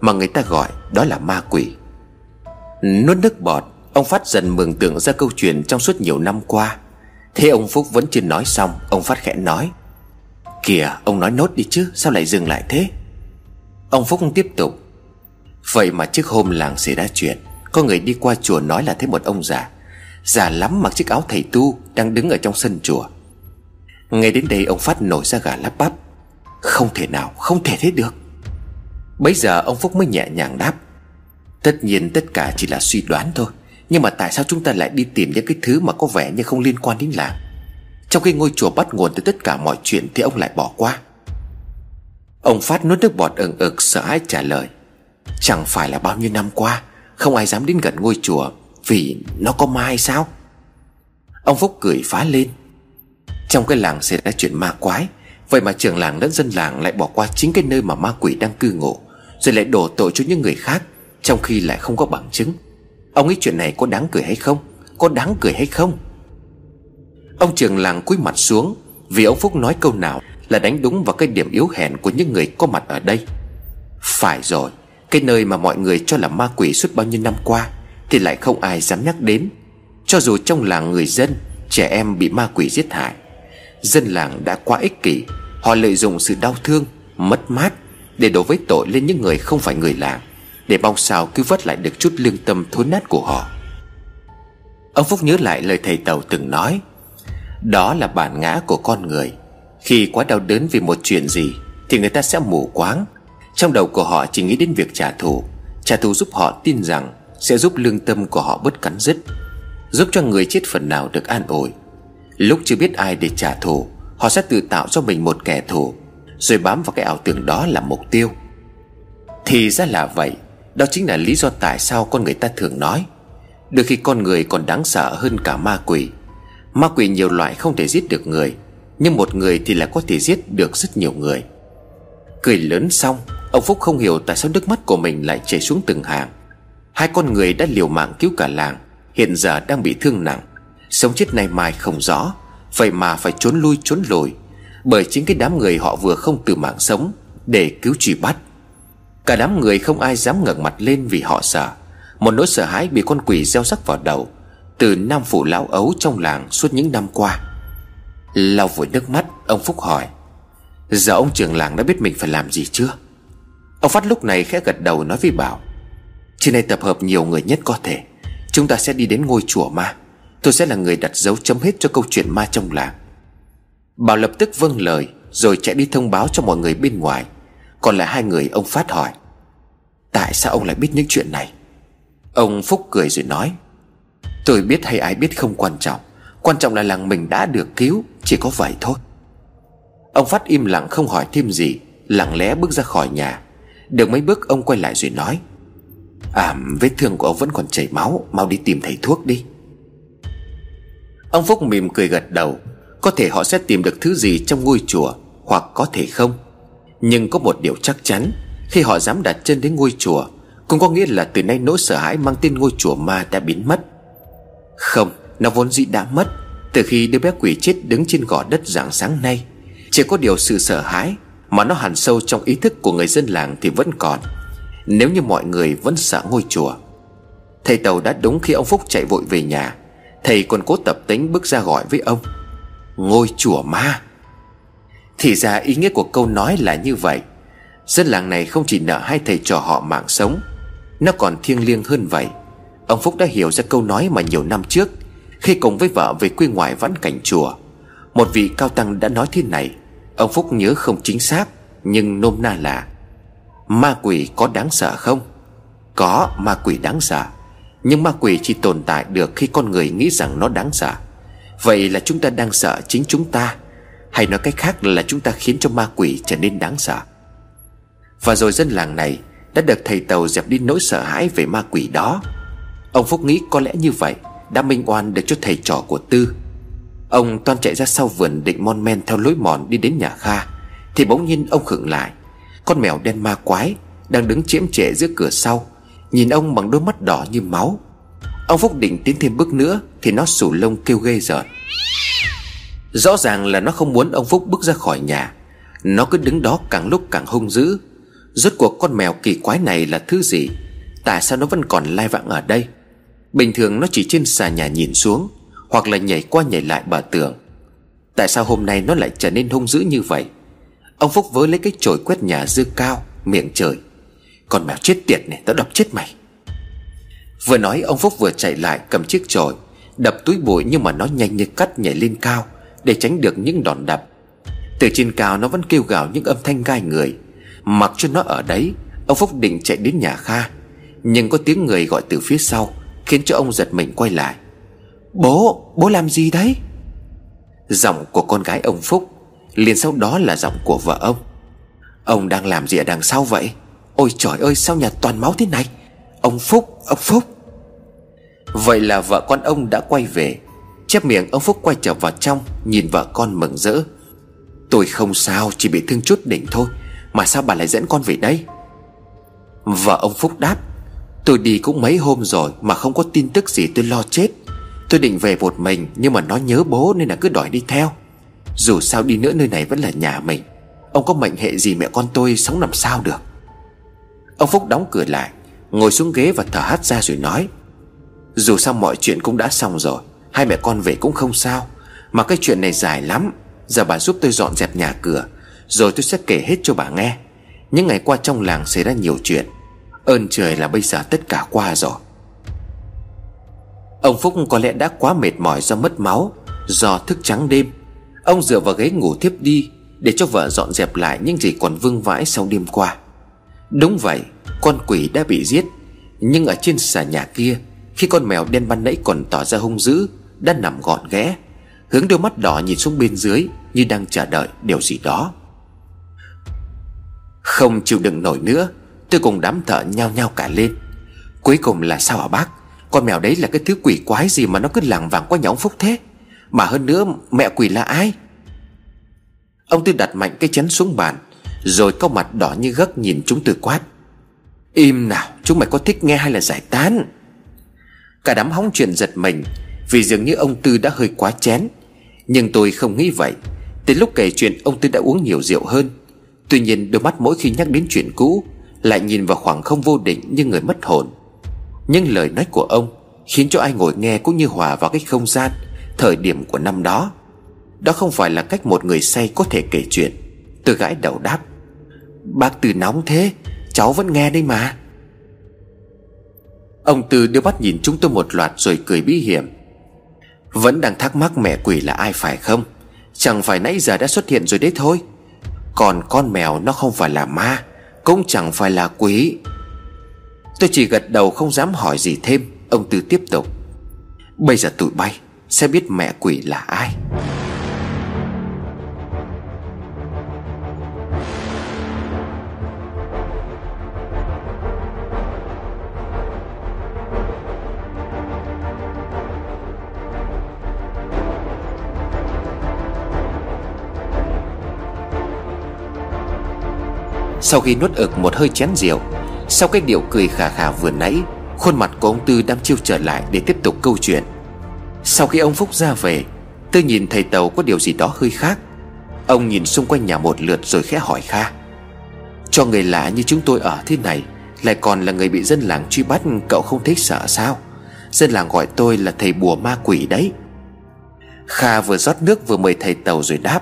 Mà người ta gọi đó là ma quỷ. Nuốt nước bọt Ông Phát dần mường tượng ra câu chuyện trong suốt nhiều năm qua. Thế ông Phúc vẫn chưa nói xong, Ông Phát khẽ nói, Kìa, ông nói nốt đi chứ, Sao lại dừng lại thế? Ông Phúc tiếp tục, Vậy mà trước hôm làng xảy ra chuyện, Có người đi qua chùa nói là thấy một ông già Già lắm mặc chiếc áo thầy tu Đang đứng ở trong sân chùa. Ngay đến đây ông Phát nổi ra gà lắp bắp, Không thể nào, không thể thế được. Bây giờ ông Phúc mới nhẹ nhàng đáp, Tất nhiên tất cả chỉ là suy đoán thôi. Nhưng mà tại sao chúng ta lại đi tìm những cái thứ Mà có vẻ như không liên quan đến làng? Trong khi ngôi chùa bắt nguồn từ tất cả mọi chuyện Thì ông lại bỏ qua. Ông Phát nuốt nước bọt ừng ực sợ hãi trả lời, Chẳng phải là bao nhiêu năm qua, Không ai dám đến gần ngôi chùa Vì nó có ma hay sao? Ông Phúc cười phá lên, Trong cái làng xảy ra chuyện ma quái, Vậy mà trưởng làng lẫn dân làng lại bỏ qua chính cái nơi mà ma quỷ đang cư ngụ, Rồi lại đổ tội cho những người khác, Trong khi lại không có bằng chứng. Ông nghĩ chuyện này có đáng cười hay không? Có đáng cười hay không? Ông trưởng làng cúi mặt xuống, Vì ông Phúc nói câu nào Là đánh đúng vào cái điểm yếu hèn của những người có mặt ở đây. Phải rồi, Cái nơi mà mọi người cho là ma quỷ suốt bao nhiêu năm qua Thì lại không ai dám nhắc đến. Cho dù trong làng người dân, Trẻ em bị ma quỷ giết hại, Dân làng đã quá ích kỷ. Họ lợi dụng sự đau thương, Mất mát Để đổ với tội lên những người không phải người làng. Để mong sao cứu vớt lại được chút lương tâm thốn nát của họ. Ông Phúc nhớ lại lời thầy Tàu từng nói. Đó là bản ngã của con người. Khi quá đau đớn vì một chuyện gì, Thì người ta sẽ mù quáng. Trong đầu của họ chỉ nghĩ đến việc trả thù. Trả thù giúp họ tin rằng Sẽ giúp lương tâm của họ bớt cắn rứt, Giúp cho người chết phần nào được an ủi. Lúc chưa biết ai để trả thù, Họ sẽ tự tạo cho mình một kẻ thù, Rồi bám vào cái ảo tưởng đó là mục tiêu. Thì ra là vậy. Đó chính là lý do tại sao con người ta thường nói, Đôi khi con người còn đáng sợ hơn cả ma quỷ. Ma quỷ nhiều loại không thể giết được người, Nhưng một người thì lại có thể giết được rất nhiều người. Cười lớn xong, Ông Phúc không hiểu tại sao nước mắt của mình lại chảy xuống từng hàng. Hai con người đã liều mạng cứu cả làng, Hiện giờ đang bị thương nặng. Sống chết này mai không rõ, Vậy mà phải trốn lui trốn lùi, Bởi chính cái đám người họ vừa không từ mạng sống Để cứu truy bắt. Cả đám người không ai dám ngẩng mặt lên vì họ sợ. Một nỗi sợ hãi bị con quỷ gieo rắc vào đầu Từ nam phủ lão ấu trong làng suốt những năm qua. Lau vội nước mắt, Ông Phúc hỏi, Giờ ông trưởng làng đã biết mình phải làm gì chưa? Ông Phát lúc này khẽ gật đầu nói với Bảo, Trên đây tập hợp nhiều người nhất có thể. Chúng ta sẽ đi đến ngôi chùa ma. Tôi sẽ là người đặt dấu chấm hết cho câu chuyện ma trong làng. Bảo lập tức vâng lời, Rồi chạy đi thông báo cho mọi người bên ngoài. Còn lại hai người, ông Phát hỏi Tại sao ông lại biết những chuyện này? Ông Phúc cười rồi nói, Tôi biết hay ai biết không quan trọng. Quan trọng là làng mình đã được cứu, Chỉ có vậy thôi. Ông Phát im lặng không hỏi thêm gì, Lặng lẽ bước ra khỏi nhà. Được mấy bước, ông quay lại rồi nói À vết thương của ông vẫn còn chảy máu, Mau đi tìm thầy thuốc đi. Ông Phúc mỉm cười gật đầu, Có thể họ sẽ tìm được thứ gì trong ngôi chùa, Hoặc có thể không. Nhưng có một điều chắc chắn khi họ dám đặt chân đến ngôi chùa Cũng có nghĩa là từ nay nỗi sợ hãi mang tên ngôi chùa ma đã biến mất. Không, nó vốn dĩ đã mất. Từ khi đứa bé quỷ chết đứng trên gò đất dạng sáng nay Chỉ có điều sự sợ hãi Mà nó hằn sâu trong ý thức của người dân làng thì vẫn còn. Nếu như mọi người vẫn sợ ngôi chùa Thầy Tàu đã đúng khi ông Phúc chạy vội về nhà. Thầy còn cố tập tính bước ra gọi với ông Ngôi chùa ma. Thì ra ý nghĩa của câu nói là như vậy. Dân làng này không chỉ nợ hai thầy trò họ mạng sống, Nó còn thiêng liêng hơn vậy. Ông Phúc đã hiểu ra câu nói mà nhiều năm trước, Khi cùng với vợ về quê ngoại vãn cảnh chùa, Một vị cao tăng đã nói thế này. Ông Phúc nhớ không chính xác, Nhưng nôm na là, Ma quỷ có đáng sợ không? Có, ma quỷ đáng sợ, nhưng ma quỷ chỉ tồn tại được khi con người nghĩ rằng nó đáng sợ. Vậy là chúng ta đang sợ chính chúng ta, Hay nói cách khác là chúng ta khiến cho ma quỷ trở nên đáng sợ? Và rồi dân làng này Đã được thầy Tàu dẹp đi nỗi sợ hãi về ma quỷ đó. Ông Phúc nghĩ có lẽ như vậy Đã minh oan được cho thầy trò của Tư. Ông toan chạy ra sau vườn định mon men theo lối mòn đi đến nhà Kha, Thì bỗng nhiên ông khựng lại. Con mèo đen ma quái Đang đứng chiếm trệ giữa cửa sau, Nhìn ông bằng đôi mắt đỏ như máu. Ông Phúc định tiến thêm bước nữa Thì nó sủ lông kêu ghê rợn. Rõ ràng là nó không muốn ông Phúc bước ra khỏi nhà. Nó cứ đứng đó càng lúc càng hung dữ. Rốt cuộc con mèo kỳ quái này là thứ gì? Tại sao nó vẫn còn lai vãng ở đây? Bình thường nó chỉ trên xà nhà nhìn xuống, Hoặc là nhảy qua nhảy lại bờ tường. Tại sao hôm nay nó lại trở nên hung dữ như vậy? Ông Phúc với lấy cái chổi quét nhà dư cao, Miệng trời Con mèo chết tiệt này tao đập chết mày. Vừa nói, ông Phúc vừa chạy lại, cầm chiếc chổi, Đập túi bụi nhưng mà nó nhanh như cắt nhảy lên cao, Để tránh được những đòn đập. Từ trên cao nó vẫn kêu gào những âm thanh gai người. Mặc cho nó ở đấy Ông Phúc định chạy đến nhà Kha. Nhưng có tiếng người gọi từ phía sau Khiến cho ông giật mình quay lại. Bố, bố làm gì đấy? Giọng của con gái ông Phúc liền sau đó là giọng của vợ ông. Ông đang làm gì ở đằng sau vậy? Ôi trời ơi sao nhà toàn máu thế này? Ông Phúc, ông Phúc. Vậy là vợ con ông đã quay về. Chép miệng ông Phúc quay trở vào trong Nhìn vợ con mừng rỡ. Tôi không sao chỉ bị thương chút đỉnh thôi. Mà sao bà lại dẫn con về đây? Vợ ông Phúc đáp, Tôi đi cũng mấy hôm rồi Mà không có tin tức gì tôi lo chết. Tôi định về một mình Nhưng mà nó nhớ bố nên là cứ đòi đi theo. Dù sao đi nữa nơi này vẫn là nhà mình. Ông có mệnh hệ gì mẹ con tôi sống làm sao được? Ông Phúc đóng cửa lại, Ngồi xuống ghế và thở hắt ra rồi nói, Dù sao mọi chuyện cũng đã xong rồi, Hai mẹ con về cũng không sao. Mà cái chuyện này dài lắm, Giờ bà giúp tôi dọn dẹp nhà cửa rồi tôi sẽ kể hết cho bà nghe. Những ngày qua trong làng xảy ra nhiều chuyện. Ơn trời là bây giờ tất cả qua rồi. Ông Phúc có lẽ đã quá mệt mỏi do mất máu, Do thức trắng đêm. Ông dựa vào ghế ngủ thiếp đi Để cho vợ dọn dẹp lại những gì còn vương vãi sau đêm qua. Đúng vậy, Con quỷ đã bị giết, Nhưng ở trên xà nhà kia, Khi con mèo đen ban nãy còn tỏ ra hung dữ, Đã nằm gọn ghẽ, Hướng đôi mắt đỏ nhìn xuống bên dưới Như đang chờ đợi điều gì đó. Không chịu đựng nổi nữa. Tôi cùng đám thợ nhao nhao cả lên. Cuối cùng là sao hả bác? Con mèo đấy là cái thứ quỷ quái gì mà nó cứ lảng vảng qua nhà ông Phúc thế? Mà hơn nữa, mẹ quỷ là ai? Ông Tư đặt mạnh cái chén xuống bàn, Rồi có mặt đỏ như gấc nhìn chúng tôi quát. Im nào, chúng mày có thích nghe hay là giải tán? Cả đám hóng chuyện giật mình, Vì dường như ông Tư đã hơi quá chén. Nhưng tôi không nghĩ vậy. Tới lúc kể chuyện, ông Tư đã uống nhiều rượu hơn. Tuy nhiên đôi mắt mỗi khi nhắc đến chuyện cũ Lại nhìn vào khoảng không vô định như người mất hồn. Nhưng lời nói của ông Khiến cho ai ngồi nghe cũng như hòa vào cái không gian Thời điểm của năm đó. Đó không phải là cách một người say có thể kể chuyện. Tôi gãi đầu đáp, Bác Tư nóng thế, Cháu vẫn nghe đây mà. Ông Tư đưa mắt nhìn chúng tôi một loạt rồi cười bí hiểm. Vẫn đang thắc mắc mẹ quỷ là ai phải không? Chẳng phải nãy giờ đã xuất hiện rồi đấy thôi. Còn con mèo nó không phải là ma, Cũng chẳng phải là quỷ. Tôi chỉ gật đầu không dám hỏi gì thêm, Ông Tư tiếp tục. Bây giờ tụi bay Sẽ biết mẹ quỷ là ai. Sau khi nuốt ực một hơi chén rượu, Sau cái điệu cười khà khà vừa nãy, Khuôn mặt của ông Tư đang chiêu trở lại Để tiếp tục câu chuyện. Sau khi ông Phúc ra về, Tư nhìn thầy Tàu có điều gì đó hơi khác. Ông nhìn xung quanh nhà một lượt rồi khẽ hỏi Kha, Cho người lạ như chúng tôi ở thế này, Lại còn là người bị dân làng truy bắt, Cậu không thấy sợ sao? Dân làng gọi tôi là thầy bùa ma quỷ đấy. Kha vừa rót nước vừa mời thầy Tàu rồi đáp,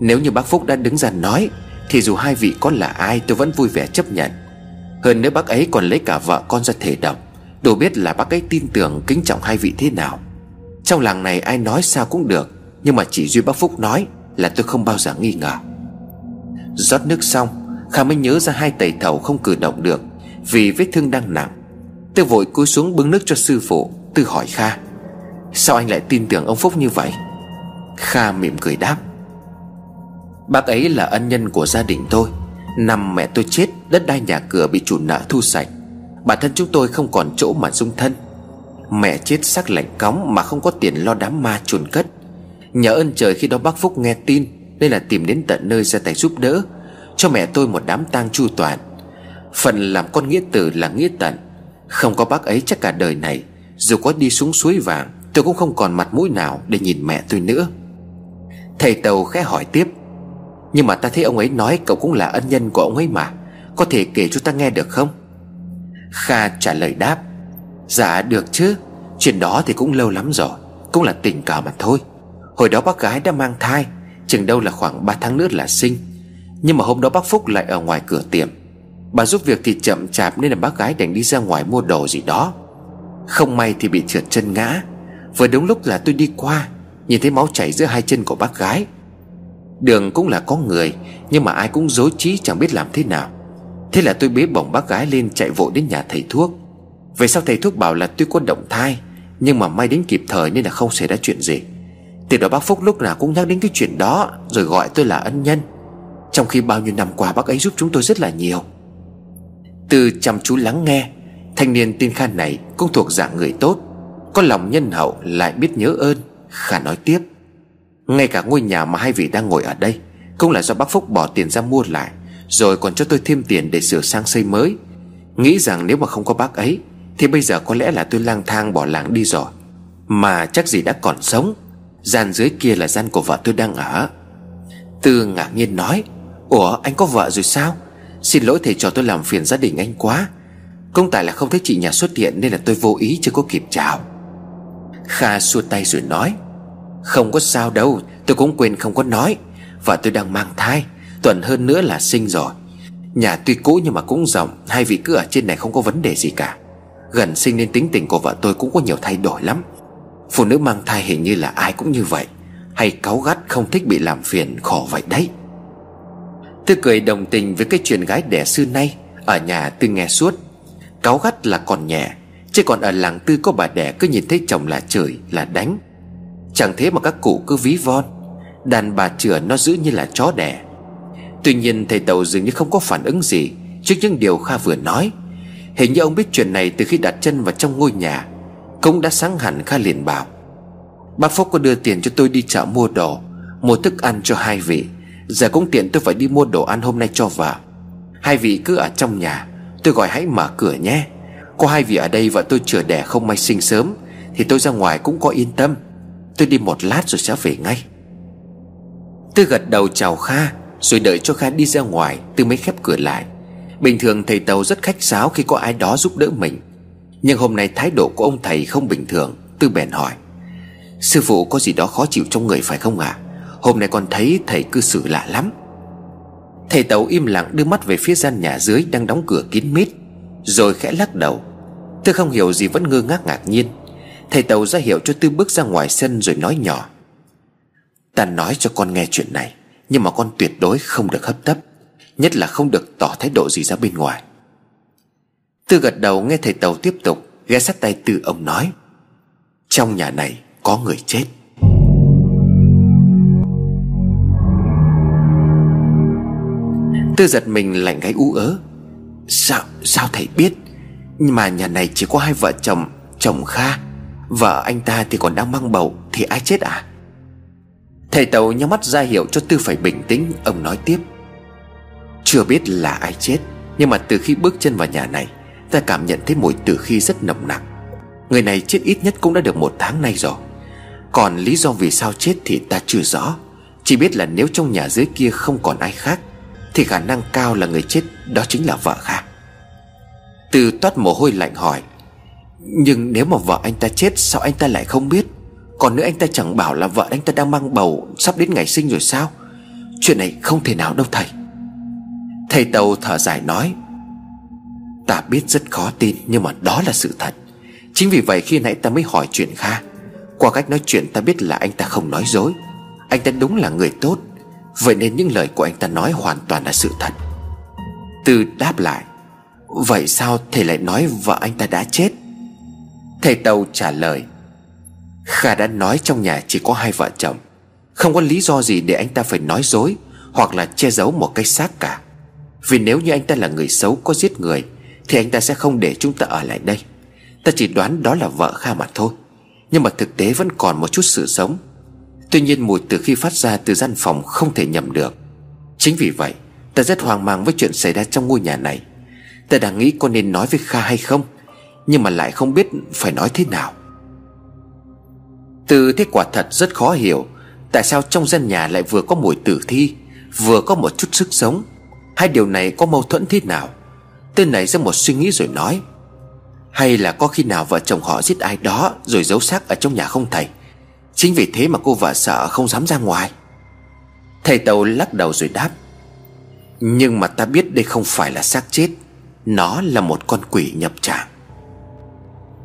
Nếu như bác Phúc đã đứng ra nói thì dù hai vị con là ai, tôi vẫn vui vẻ chấp nhận. Hơn nữa bác ấy còn lấy cả vợ con ra thể độc. Đủ biết là bác ấy tin tưởng, kính trọng hai vị thế nào. Trong làng này ai nói sao cũng được, Nhưng mà chỉ duy bác Phúc nói Là tôi không bao giờ nghi ngờ. Rót nước xong Kha mới nhớ ra hai tẩy thầu không cử động được Vì vết thương đang nặng. Tôi vội cúi xuống bưng nước cho sư phụ, Tôi hỏi Kha, Sao anh lại tin tưởng ông Phúc như vậy? Kha mỉm cười đáp Bác ấy là ân nhân của gia đình tôi. Năm mẹ tôi chết, Đất đai nhà cửa bị chủ nợ thu sạch. Bản thân chúng tôi không còn chỗ mà dung thân. Mẹ chết sắc lạnh cóng Mà không có tiền lo đám ma chôn cất. Nhờ ơn trời khi đó bác Phúc nghe tin, Nên là tìm đến tận nơi ra tay giúp đỡ, Cho mẹ tôi một đám tang chu toàn. Phần làm con nghĩa tử là nghĩa tận. Không có bác ấy chắc cả đời này, Dù có đi xuống suối vàng, Tôi cũng không còn mặt mũi nào để nhìn mẹ tôi nữa. Thầy Tàu khẽ hỏi tiếp nhưng mà ta thấy ông ấy nói cậu cũng là ân nhân của ông ấy mà. Có thể kể cho ta nghe được không? Kha trả lời đáp. Dạ được chứ. Chuyện đó thì cũng lâu lắm rồi. Cũng là tình cờ mà thôi. Hồi đó bác gái đã mang thai. Chừng đâu là khoảng 3 tháng nữa là sinh. Nhưng mà hôm đó bác Phúc lại ở ngoài cửa tiệm. Bà giúp việc thì chậm chạp Nên là bác gái đành đi ra ngoài mua đồ gì đó. Không may thì bị trượt chân ngã. Vừa đúng lúc là tôi đi qua, Nhìn thấy máu chảy giữa hai chân của bác gái. Đường cũng là có người, Nhưng mà ai cũng dối trí chẳng biết làm thế nào. Thế là tôi bế bổng bác gái lên chạy vội đến nhà thầy thuốc. Về sau thầy thuốc bảo là tôi có động thai, Nhưng mà may đến kịp thời nên là không xảy ra chuyện gì. Từ đó bác Phúc lúc nào cũng nhắc đến cái chuyện đó, Rồi gọi tôi là ân nhân. Trong khi bao nhiêu năm qua bác ấy giúp chúng tôi rất là nhiều. Từ chăm chú lắng nghe, Thanh niên tin Kha này cũng thuộc dạng người tốt. Có lòng nhân hậu lại biết nhớ ơn Kha nói tiếp. Ngay cả ngôi nhà mà hai vị đang ngồi ở đây Cũng là do bác Phúc bỏ tiền ra mua lại, Rồi còn cho tôi thêm tiền để sửa sang xây mới. Nghĩ rằng nếu mà không có bác ấy, Thì bây giờ có lẽ là tôi lang thang bỏ làng đi rồi. Mà chắc gì đã còn sống, Gian dưới kia là gian của vợ tôi đang ở. Tư ngạc nhiên nói, Ủa, anh có vợ rồi sao? Xin lỗi thầy cho tôi làm phiền gia đình anh quá. Công tại là không thấy chị nhà xuất hiện Nên là tôi vô ý chưa có kịp chào. Kha xua tay rồi nói không có sao đâu, Tôi cũng quên không có nói. Vợ tôi đang mang thai, Tuần hơn nữa là sinh rồi. Nhà tuy cũ nhưng mà cũng rộng, Hai vị cứ ở trên này không có vấn đề gì cả. Gần sinh nên tính tình của vợ tôi cũng có nhiều thay đổi lắm. Phụ nữ mang thai hình như là ai cũng như vậy. Hay cáu gắt không thích bị làm phiền, khổ vậy đấy. Tôi cười đồng tình với cái chuyện gái đẻ xưa nay, Ở nhà tôi nghe suốt. Cáu gắt là còn nhẹ, Chứ còn ở làng tư có bà đẻ cứ nhìn thấy chồng là chửi, là đánh. Chẳng thế mà các cụ cứ ví von. Đàn bà chửa nó giữ như là chó đẻ. Tuy nhiên, thầy Tàu dường như không có phản ứng gì Trước những điều Kha vừa nói. Hình như ông biết chuyện này từ khi đặt chân vào trong ngôi nhà, Cũng đã sáng hẳn Kha liền bảo, Bác Phúc có đưa tiền cho tôi đi chợ mua đồ, Mua thức ăn cho hai vị. Giờ cũng tiện tôi phải đi mua đồ ăn hôm nay cho vợ. Hai vị cứ ở trong nhà, Tôi gọi hãy mở cửa nhé. Có hai vị ở đây vợ tôi chữa đẻ không may sinh sớm, Thì tôi ra ngoài cũng có yên tâm. Tôi đi một lát rồi sẽ về ngay. Tôi gật đầu chào Kha, Rồi đợi cho Kha đi ra ngoài, Tôi mới khép cửa lại. Bình thường thầy Tàu rất khách sáo khi có ai đó giúp đỡ mình. Nhưng hôm nay thái độ của ông thầy không bình thường, Tôi bèn hỏi. Sư phụ có gì đó khó chịu trong người phải không ạ? À? Hôm nay con thấy thầy cư xử lạ lắm. Thầy Tàu im lặng đưa mắt về phía gian nhà dưới Đang đóng cửa kín mít, Rồi khẽ lắc đầu. Tôi không hiểu gì vẫn ngơ ngác ngạc nhiên. Thầy Tàu ra hiệu cho Tư bước ra ngoài sân rồi nói nhỏ. Ta nói cho con nghe chuyện này Nhưng mà con tuyệt đối không được hấp tấp Nhất là không được tỏ thái độ gì ra bên ngoài. Tư gật đầu nghe thầy Tàu tiếp tục Ghé sát tay Tư ông nói Trong nhà này có người chết. Tư giật mình lạnh gáy ú ớ Sao, sao thầy biết? Nhưng mà nhà này chỉ có hai vợ chồng Chồng Kha. Vợ anh ta thì còn đang mang bầu Thì ai chết à? Thầy Tàu nhắm mắt ra hiệu cho Tư phải bình tĩnh, Ông nói tiếp. Chưa biết là ai chết, Nhưng mà từ khi bước chân vào nhà này, Ta cảm nhận thấy mùi tử khi rất nồng nặc. Người này chết ít nhất cũng đã được một tháng nay rồi. Còn lý do vì sao chết thì ta chưa rõ. Chỉ biết là nếu trong nhà dưới kia không còn ai khác, Thì khả năng cao là người chết Đó chính là vợ Kha Từ toát mồ hôi lạnh hỏi nhưng nếu mà vợ anh ta chết, Sao anh ta lại không biết? Còn nữa anh ta chẳng bảo là vợ anh ta đang mang bầu Sắp đến ngày sinh rồi sao? Chuyện này không thể nào đâu, thầy. Thầy Tàu thở dài nói, Ta biết rất khó tin, Nhưng mà đó là sự thật. Chính vì vậy khi nãy ta mới hỏi chuyện Kha. Qua cách nói chuyện ta biết là anh ta không nói dối. Anh ta đúng là người tốt. Vậy nên những lời của anh ta nói hoàn toàn là sự thật. Tư đáp lại, Vậy sao thầy lại nói vợ anh ta đã chết? Thầy Tàu trả lời, Kha đã nói trong nhà chỉ có hai vợ chồng. Không có lý do gì để anh ta phải nói dối Hoặc là che giấu một cái xác cả. Vì nếu như anh ta là người xấu có giết người, Thì anh ta sẽ không để chúng ta ở lại đây. Ta chỉ đoán đó là vợ Kha mà thôi. Nhưng mà thực tế vẫn còn một chút sự sống. Tuy nhiên mùi từ khi phát ra từ gian phòng không thể nhầm được. Chính vì vậy, Ta rất hoang mang với chuyện xảy ra trong ngôi nhà này. Ta đang nghĩ có nên nói với Kha hay không. Nhưng mà lại không biết phải nói thế nào. Từ thế quả thật rất khó hiểu Tại sao trong gian nhà lại vừa có mùi tử thi, Vừa có một chút sức sống. Hai điều này có mâu thuẫn thế nào? Tên này ra một suy nghĩ rồi nói. Hay là có khi nào vợ chồng họ giết ai đó Rồi giấu xác ở trong nhà không thầy? Chính vì thế mà cô vợ sợ không dám ra ngoài. Thầy Tàu lắc đầu rồi đáp. Nhưng mà ta biết đây không phải là xác chết, Nó là một con quỷ nhập tràng.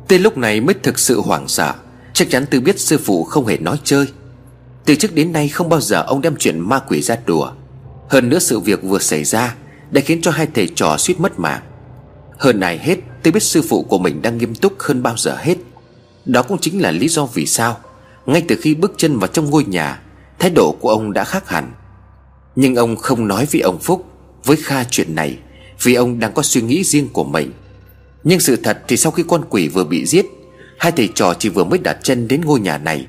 Tới lúc này mới thực sự hoảng sợ. Chắc chắn Tư biết sư phụ không hề nói chơi. Từ trước đến nay không bao giờ ông đem chuyện ma quỷ ra đùa. Hơn nữa sự việc vừa xảy ra Đã khiến cho hai thầy trò suýt mất mạng. Hơn này hết, Tư biết sư phụ của mình đang nghiêm túc hơn bao giờ hết. Đó cũng chính là lý do vì sao, Ngay từ khi bước chân vào trong ngôi nhà, Thái độ của ông đã khác hẳn. Nhưng ông không nói với ông Phúc Với Kha chuyện này Vì ông đang có suy nghĩ riêng của mình. Nhưng sự thật thì sau khi con quỷ vừa bị giết, Hai thầy trò chỉ vừa mới đặt chân đến ngôi nhà này.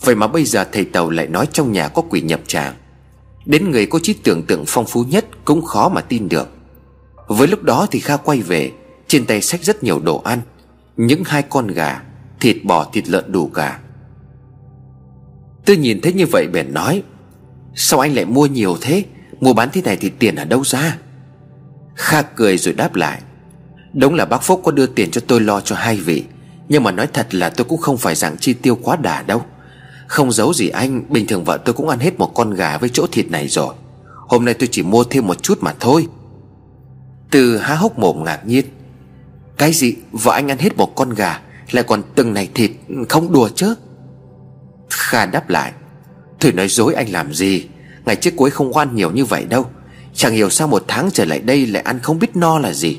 Vậy mà bây giờ thầy Tàu lại nói trong nhà có quỷ nhập tràng. Đến người có trí tưởng tượng phong phú nhất Cũng khó mà tin được. Với lúc đó thì Kha quay về, Trên tay xách rất nhiều đồ ăn. Những hai con gà, Thịt bò, thịt lợn đủ cả. Tôi nhìn thấy như vậy bèn nói, Sao anh lại mua nhiều thế? Mua bán thế này thì tiền ở đâu ra? Kha cười rồi đáp lại Đúng là bác Phúc có đưa tiền cho tôi lo cho hai vị. Nhưng mà nói thật là tôi cũng không phải dạng chi tiêu quá đà đâu. Không giấu gì anh, Bình thường vợ tôi cũng ăn hết một con gà với chỗ thịt này rồi. Hôm nay tôi chỉ mua thêm một chút mà thôi. Từ há hốc mồm ngạc nhiên. Cái gì? Vợ anh ăn hết một con gà, Lại còn từng này thịt, Không đùa chứ? Kha đáp lại. Thử nói dối anh làm gì? Ngày trước cuối không ăn nhiều như vậy đâu. Chẳng hiểu sao một tháng trở lại đây lại ăn không biết no là gì.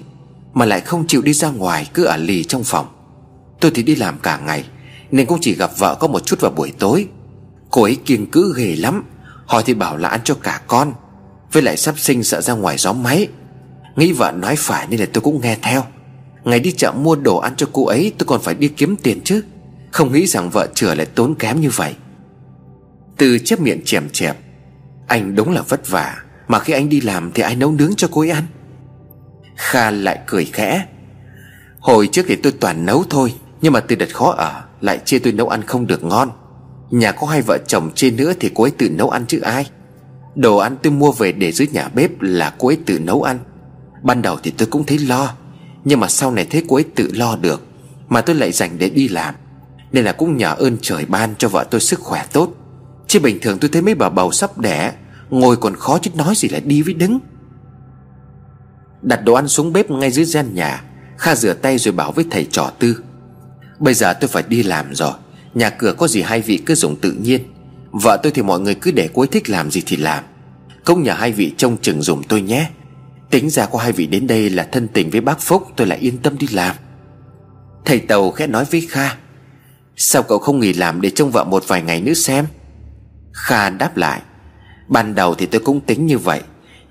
Mà lại không chịu đi ra ngoài Cứ ở lì trong phòng. Tôi thì đi làm cả ngày, Nên cũng chỉ gặp vợ có một chút vào buổi tối. Cô ấy kiêng cữ ghê lắm, Hỏi thì bảo là ăn cho cả con, Với lại sắp sinh sợ ra ngoài gió máy. Nghĩ vợ nói phải nên là tôi cũng nghe theo. Ngày đi chợ mua đồ ăn cho cô ấy, Tôi còn phải đi kiếm tiền chứ. Không nghĩ rằng vợ chửa lại tốn kém như vậy. Từ chép miệng chèm chẹp, Anh đúng là vất vả, Mà khi anh đi làm thì ai nấu nướng cho cô ấy ăn? Kha lại cười khẽ. Hồi trước thì tôi toàn nấu thôi, Nhưng mà từ đợt khó ở, Lại chê tôi nấu ăn không được ngon. Nhà có hai vợ chồng chê nữa thì cô ấy tự nấu ăn chứ ai. Đồ ăn tôi mua về để dưới nhà bếp là cô ấy tự nấu ăn. Ban đầu thì tôi cũng thấy lo, Nhưng mà sau này thấy cô ấy tự lo được, Mà tôi lại dành để đi làm. Nên là cũng nhờ ơn trời ban cho vợ tôi sức khỏe tốt. Chứ bình thường tôi thấy mấy bà bầu sắp đẻ, Ngồi còn khó chứ nói gì là đi với đứng. Đặt đồ ăn xuống bếp ngay dưới gian nhà, Kha rửa tay rồi bảo với thầy trò tư. Bây giờ tôi phải đi làm rồi, Nhà cửa có gì hai vị cứ dùng tự nhiên. Vợ tôi thì mọi người cứ để cô ấy thích làm gì thì làm. Công nhà hai vị trông chừng dùng tôi nhé. Tính ra có hai vị đến đây là thân tình với bác Phúc, Tôi lại yên tâm đi làm. Thầy Tàu khẽ nói với Kha. Sao cậu không nghỉ làm để trông vợ một vài ngày nữa xem? Kha đáp lại. Ban đầu thì tôi cũng tính như vậy,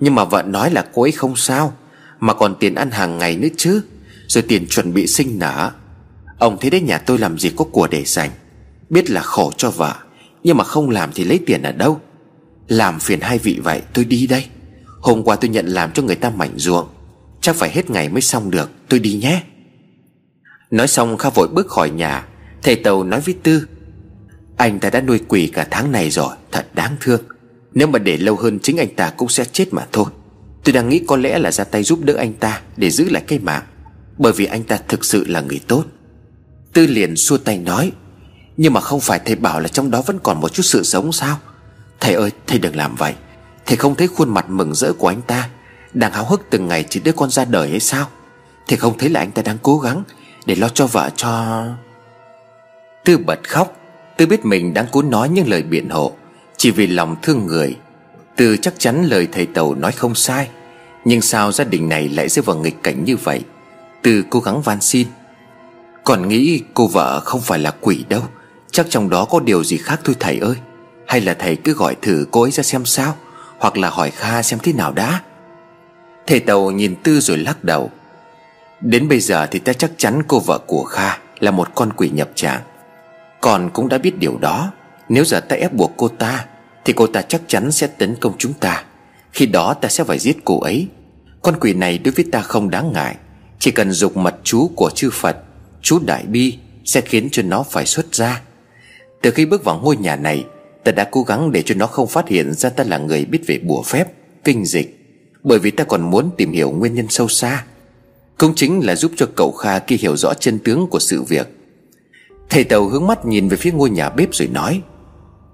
Nhưng mà vợ nói là cô ấy không sao. Mà còn tiền ăn hàng ngày nữa chứ, Rồi tiền chuẩn bị sinh nở Ông thấy đấy nhà tôi làm gì có của để dành, Biết là khổ cho vợ, Nhưng mà không làm thì lấy tiền ở đâu? Làm phiền hai vị vậy tôi đi đây. Hôm qua tôi nhận làm cho người ta mảnh ruộng, Chắc phải hết ngày mới xong được, Tôi đi nhé. Nói xong Kha vội bước khỏi nhà, Thầy Tàu nói với Tư, Anh ta đã nuôi quỷ cả tháng này rồi, Thật đáng thương. Nếu mà để lâu hơn chính anh ta cũng sẽ chết mà thôi. Tôi đang nghĩ có lẽ là ra tay giúp đỡ anh ta Để giữ lại cái mạng, Bởi vì anh ta thực sự là người tốt. Tư liền xua tay nói, Nhưng mà không phải thầy bảo là trong đó vẫn còn một chút sự sống sao? Thầy ơi, thầy đừng làm vậy. Thầy không thấy khuôn mặt mừng rỡ của anh ta, Đang háo hức từng ngày chỉ đứa con ra đời hay sao? Thầy không thấy là anh ta đang cố gắng Để lo cho vợ cho Tư bật khóc. Tư biết mình đang cố nói những lời biện hộ, Chỉ vì lòng thương người từ chắc chắn lời thầy Tàu nói không sai. Nhưng sao gia đình này lại rơi vào nghịch cảnh như vậy? Từ cố gắng van xin. Còn nghĩ cô vợ không phải là quỷ đâu. Chắc trong đó có điều gì khác thôi thầy ơi. Hay là thầy cứ gọi thử cô ấy ra xem sao? Hoặc là hỏi Kha xem thế nào đã. Thầy Tàu nhìn Tư rồi lắc đầu. Đến bây giờ thì ta chắc chắn cô vợ của Kha Là một con quỷ nhập trạng Còn cũng đã biết điều đó. Nếu giờ ta ép buộc cô ta thì cô ta chắc chắn sẽ tấn công chúng ta. Khi đó ta sẽ phải giết cô ấy. Con quỷ này đối với ta không đáng ngại. Chỉ cần dục mật chú của chư Phật, Chú Đại Bi Sẽ khiến cho nó phải xuất ra Từ khi bước vào ngôi nhà này, Ta đã cố gắng để cho nó không phát hiện ra ta là người biết về bùa phép, Kinh dịch. Bởi vì ta còn muốn tìm hiểu nguyên nhân sâu xa. Cũng chính là giúp cho cậu Kha kia hiểu rõ chân tướng của sự việc. Thầy Tàu hướng mắt nhìn về phía ngôi nhà bếp rồi nói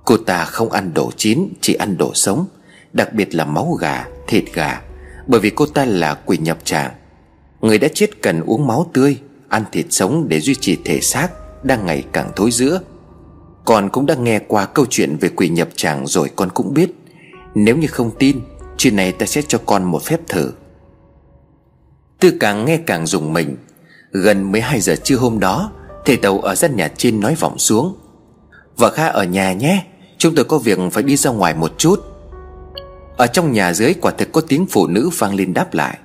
Cô ta không ăn đồ chín Chỉ ăn đồ sống Đặc biệt là máu gà, thịt gà Bởi vì cô ta là quỷ nhập tràng. Người đã chết cần uống máu tươi Ăn thịt sống để duy trì thể xác Đang ngày càng thối giữa. Con cũng đã nghe qua câu chuyện về quỷ nhập tràng rồi con cũng biết. Nếu như không tin Chuyện này ta sẽ cho con một phép thử. Tư càng nghe càng dùng mình. Gần 12 giờ trưa hôm đó Thầy Tàu ở gian nhà trên nói vọng xuống. Vợ Kha ở nhà nhé. Chúng tôi có việc phải đi ra ngoài một chút. Ở trong nhà dưới quả thực có tiếng phụ nữ vang lên đáp lại.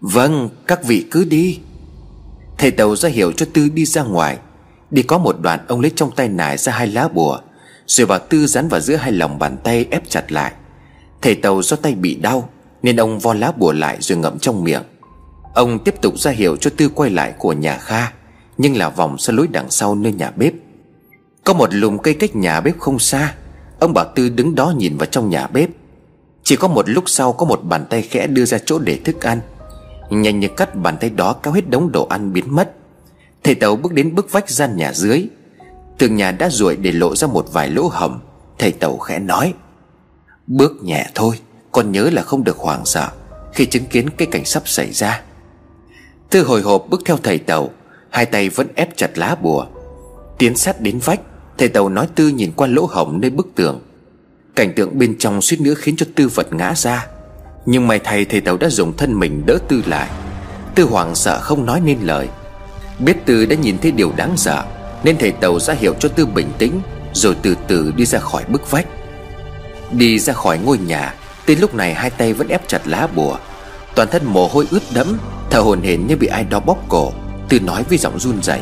Vâng các vị cứ đi. Thầy Tàu ra hiệu cho Tư đi ra ngoài. Đi có một đoạn ông lấy trong tay nải ra hai lá bùa, Rồi bảo Tư dán vào giữa hai lòng bàn tay ép chặt lại. Thầy Tàu do tay bị đau, Nên ông vo lá bùa lại rồi ngậm trong miệng. Ông tiếp tục ra hiệu cho Tư quay lại của nhà Kha, Nhưng là vòng ra lối đằng sau nơi nhà bếp. Có một lùm cây cách nhà bếp không xa Ông bảo Tư đứng đó nhìn vào trong nhà bếp. Chỉ có một lúc sau có một bàn tay khẽ đưa ra chỗ để thức ăn. Nhanh như cắt, bàn tay đó cao hết đống đồ ăn biến mất. Thầy Tàu bước đến bức vách gian nhà dưới. Tường nhà đã ruồi để lộ ra một vài lỗ hầm. Thầy Tàu khẽ nói, Bước nhẹ thôi, Con nhớ là không được hoảng sợ Khi chứng kiến cái cảnh sắp xảy ra. Tư hồi hộp bước theo thầy Tàu Hai tay vẫn ép chặt lá bùa, Tiến sát đến vách. Thầy Tàu nói Tư nhìn qua lỗ hổng nơi bức tường. Cảnh tượng bên trong suýt nữa khiến cho Tư vật ngã ra. Nhưng may thầy thầy Tàu đã dùng thân mình đỡ Tư lại. Tư hoảng sợ không nói nên lời. Biết Tư đã nhìn thấy điều đáng sợ, Nên thầy Tàu ra hiệu cho Tư bình tĩnh, Rồi từ từ đi ra khỏi bức vách. Đi ra khỏi ngôi nhà, Tư lúc này hai tay vẫn ép chặt lá bùa. Toàn thân mồ hôi ướt đẫm, Thở hồn hển như bị ai đó bóp cổ, Tư nói với giọng run rẩy.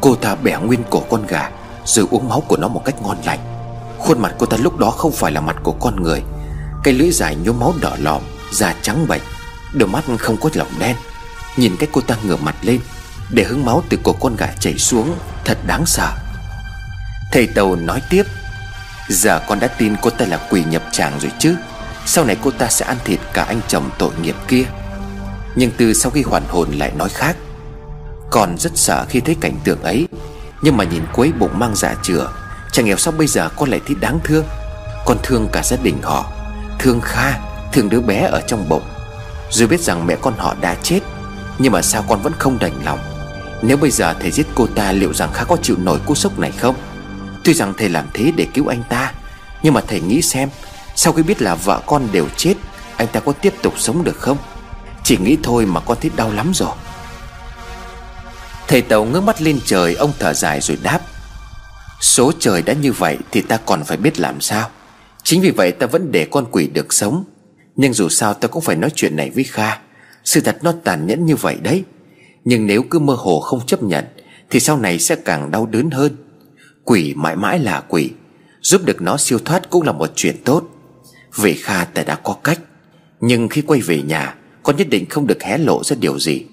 Cô ta bẻ nguyên cổ con gà. Rồi uống máu của nó một cách ngon lành. Khuôn mặt cô ta lúc đó không phải là mặt của con người. Cái lưỡi dài nhuốm máu đỏ lòm, Da trắng bệch, Đôi mắt không có lỏng đen. Nhìn cách cô ta ngửa mặt lên, Để hứng máu từ cổ con gà chảy xuống, Thật đáng sợ. Thầy Tàu nói tiếp, Giờ con đã tin cô ta là quỷ nhập tràng rồi chứ. Sau này cô ta sẽ ăn thịt cả anh chồng tội nghiệp kia. Nhưng từ sau khi hoàn hồn lại nói khác, Con rất sợ khi thấy cảnh tượng ấy. Nhưng mà nhìn quấy bụng mang dạ chữa Chẳng hiểu sao bây giờ con lại thấy đáng thương? Con thương cả gia đình họ, Thương Kha, Thương đứa bé ở trong bụng. Dù biết rằng mẹ con họ đã chết, Nhưng mà sao con vẫn không đành lòng? Nếu bây giờ thầy giết cô ta, Liệu rằng Kha có chịu nổi cú sốc này không? Tuy rằng thầy làm thế để cứu anh ta, Nhưng mà thầy nghĩ xem, Sau khi biết là vợ con đều chết, Anh ta có tiếp tục sống được không? Chỉ nghĩ thôi mà con thấy đau lắm rồi. Thầy Tàu ngước mắt lên trời, Ông thở dài rồi đáp. Số trời đã như vậy Thì ta còn phải biết làm sao. Chính vì vậy ta vẫn để con quỷ được sống. Nhưng dù sao ta cũng phải nói chuyện này với Kha. Sự thật nó tàn nhẫn như vậy đấy. Nhưng nếu cứ mơ hồ không chấp nhận, Thì sau này sẽ càng đau đớn hơn. Quỷ mãi mãi là quỷ. Giúp được nó siêu thoát cũng là một chuyện tốt. Về Kha ta đã có cách. Nhưng khi quay về nhà, Con nhất định không được hé lộ ra điều gì.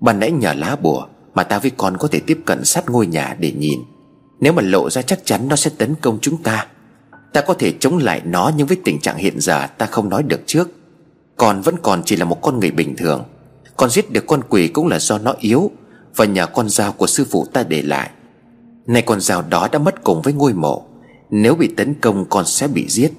Ban nãy nhờ lá bùa mà ta với con có thể tiếp cận sát ngôi nhà để nhìn. Nếu mà lộ ra chắc chắn nó sẽ tấn công chúng ta. Ta có thể chống lại nó Nhưng với tình trạng hiện giờ ta không nói được trước. Con vẫn còn chỉ là một con người bình thường. Con giết được con quỷ cũng là do nó yếu. Và nhờ con dao của sư phụ ta để lại. Nay con dao đó đã mất cùng với ngôi mộ. Nếu bị tấn công, con sẽ bị giết.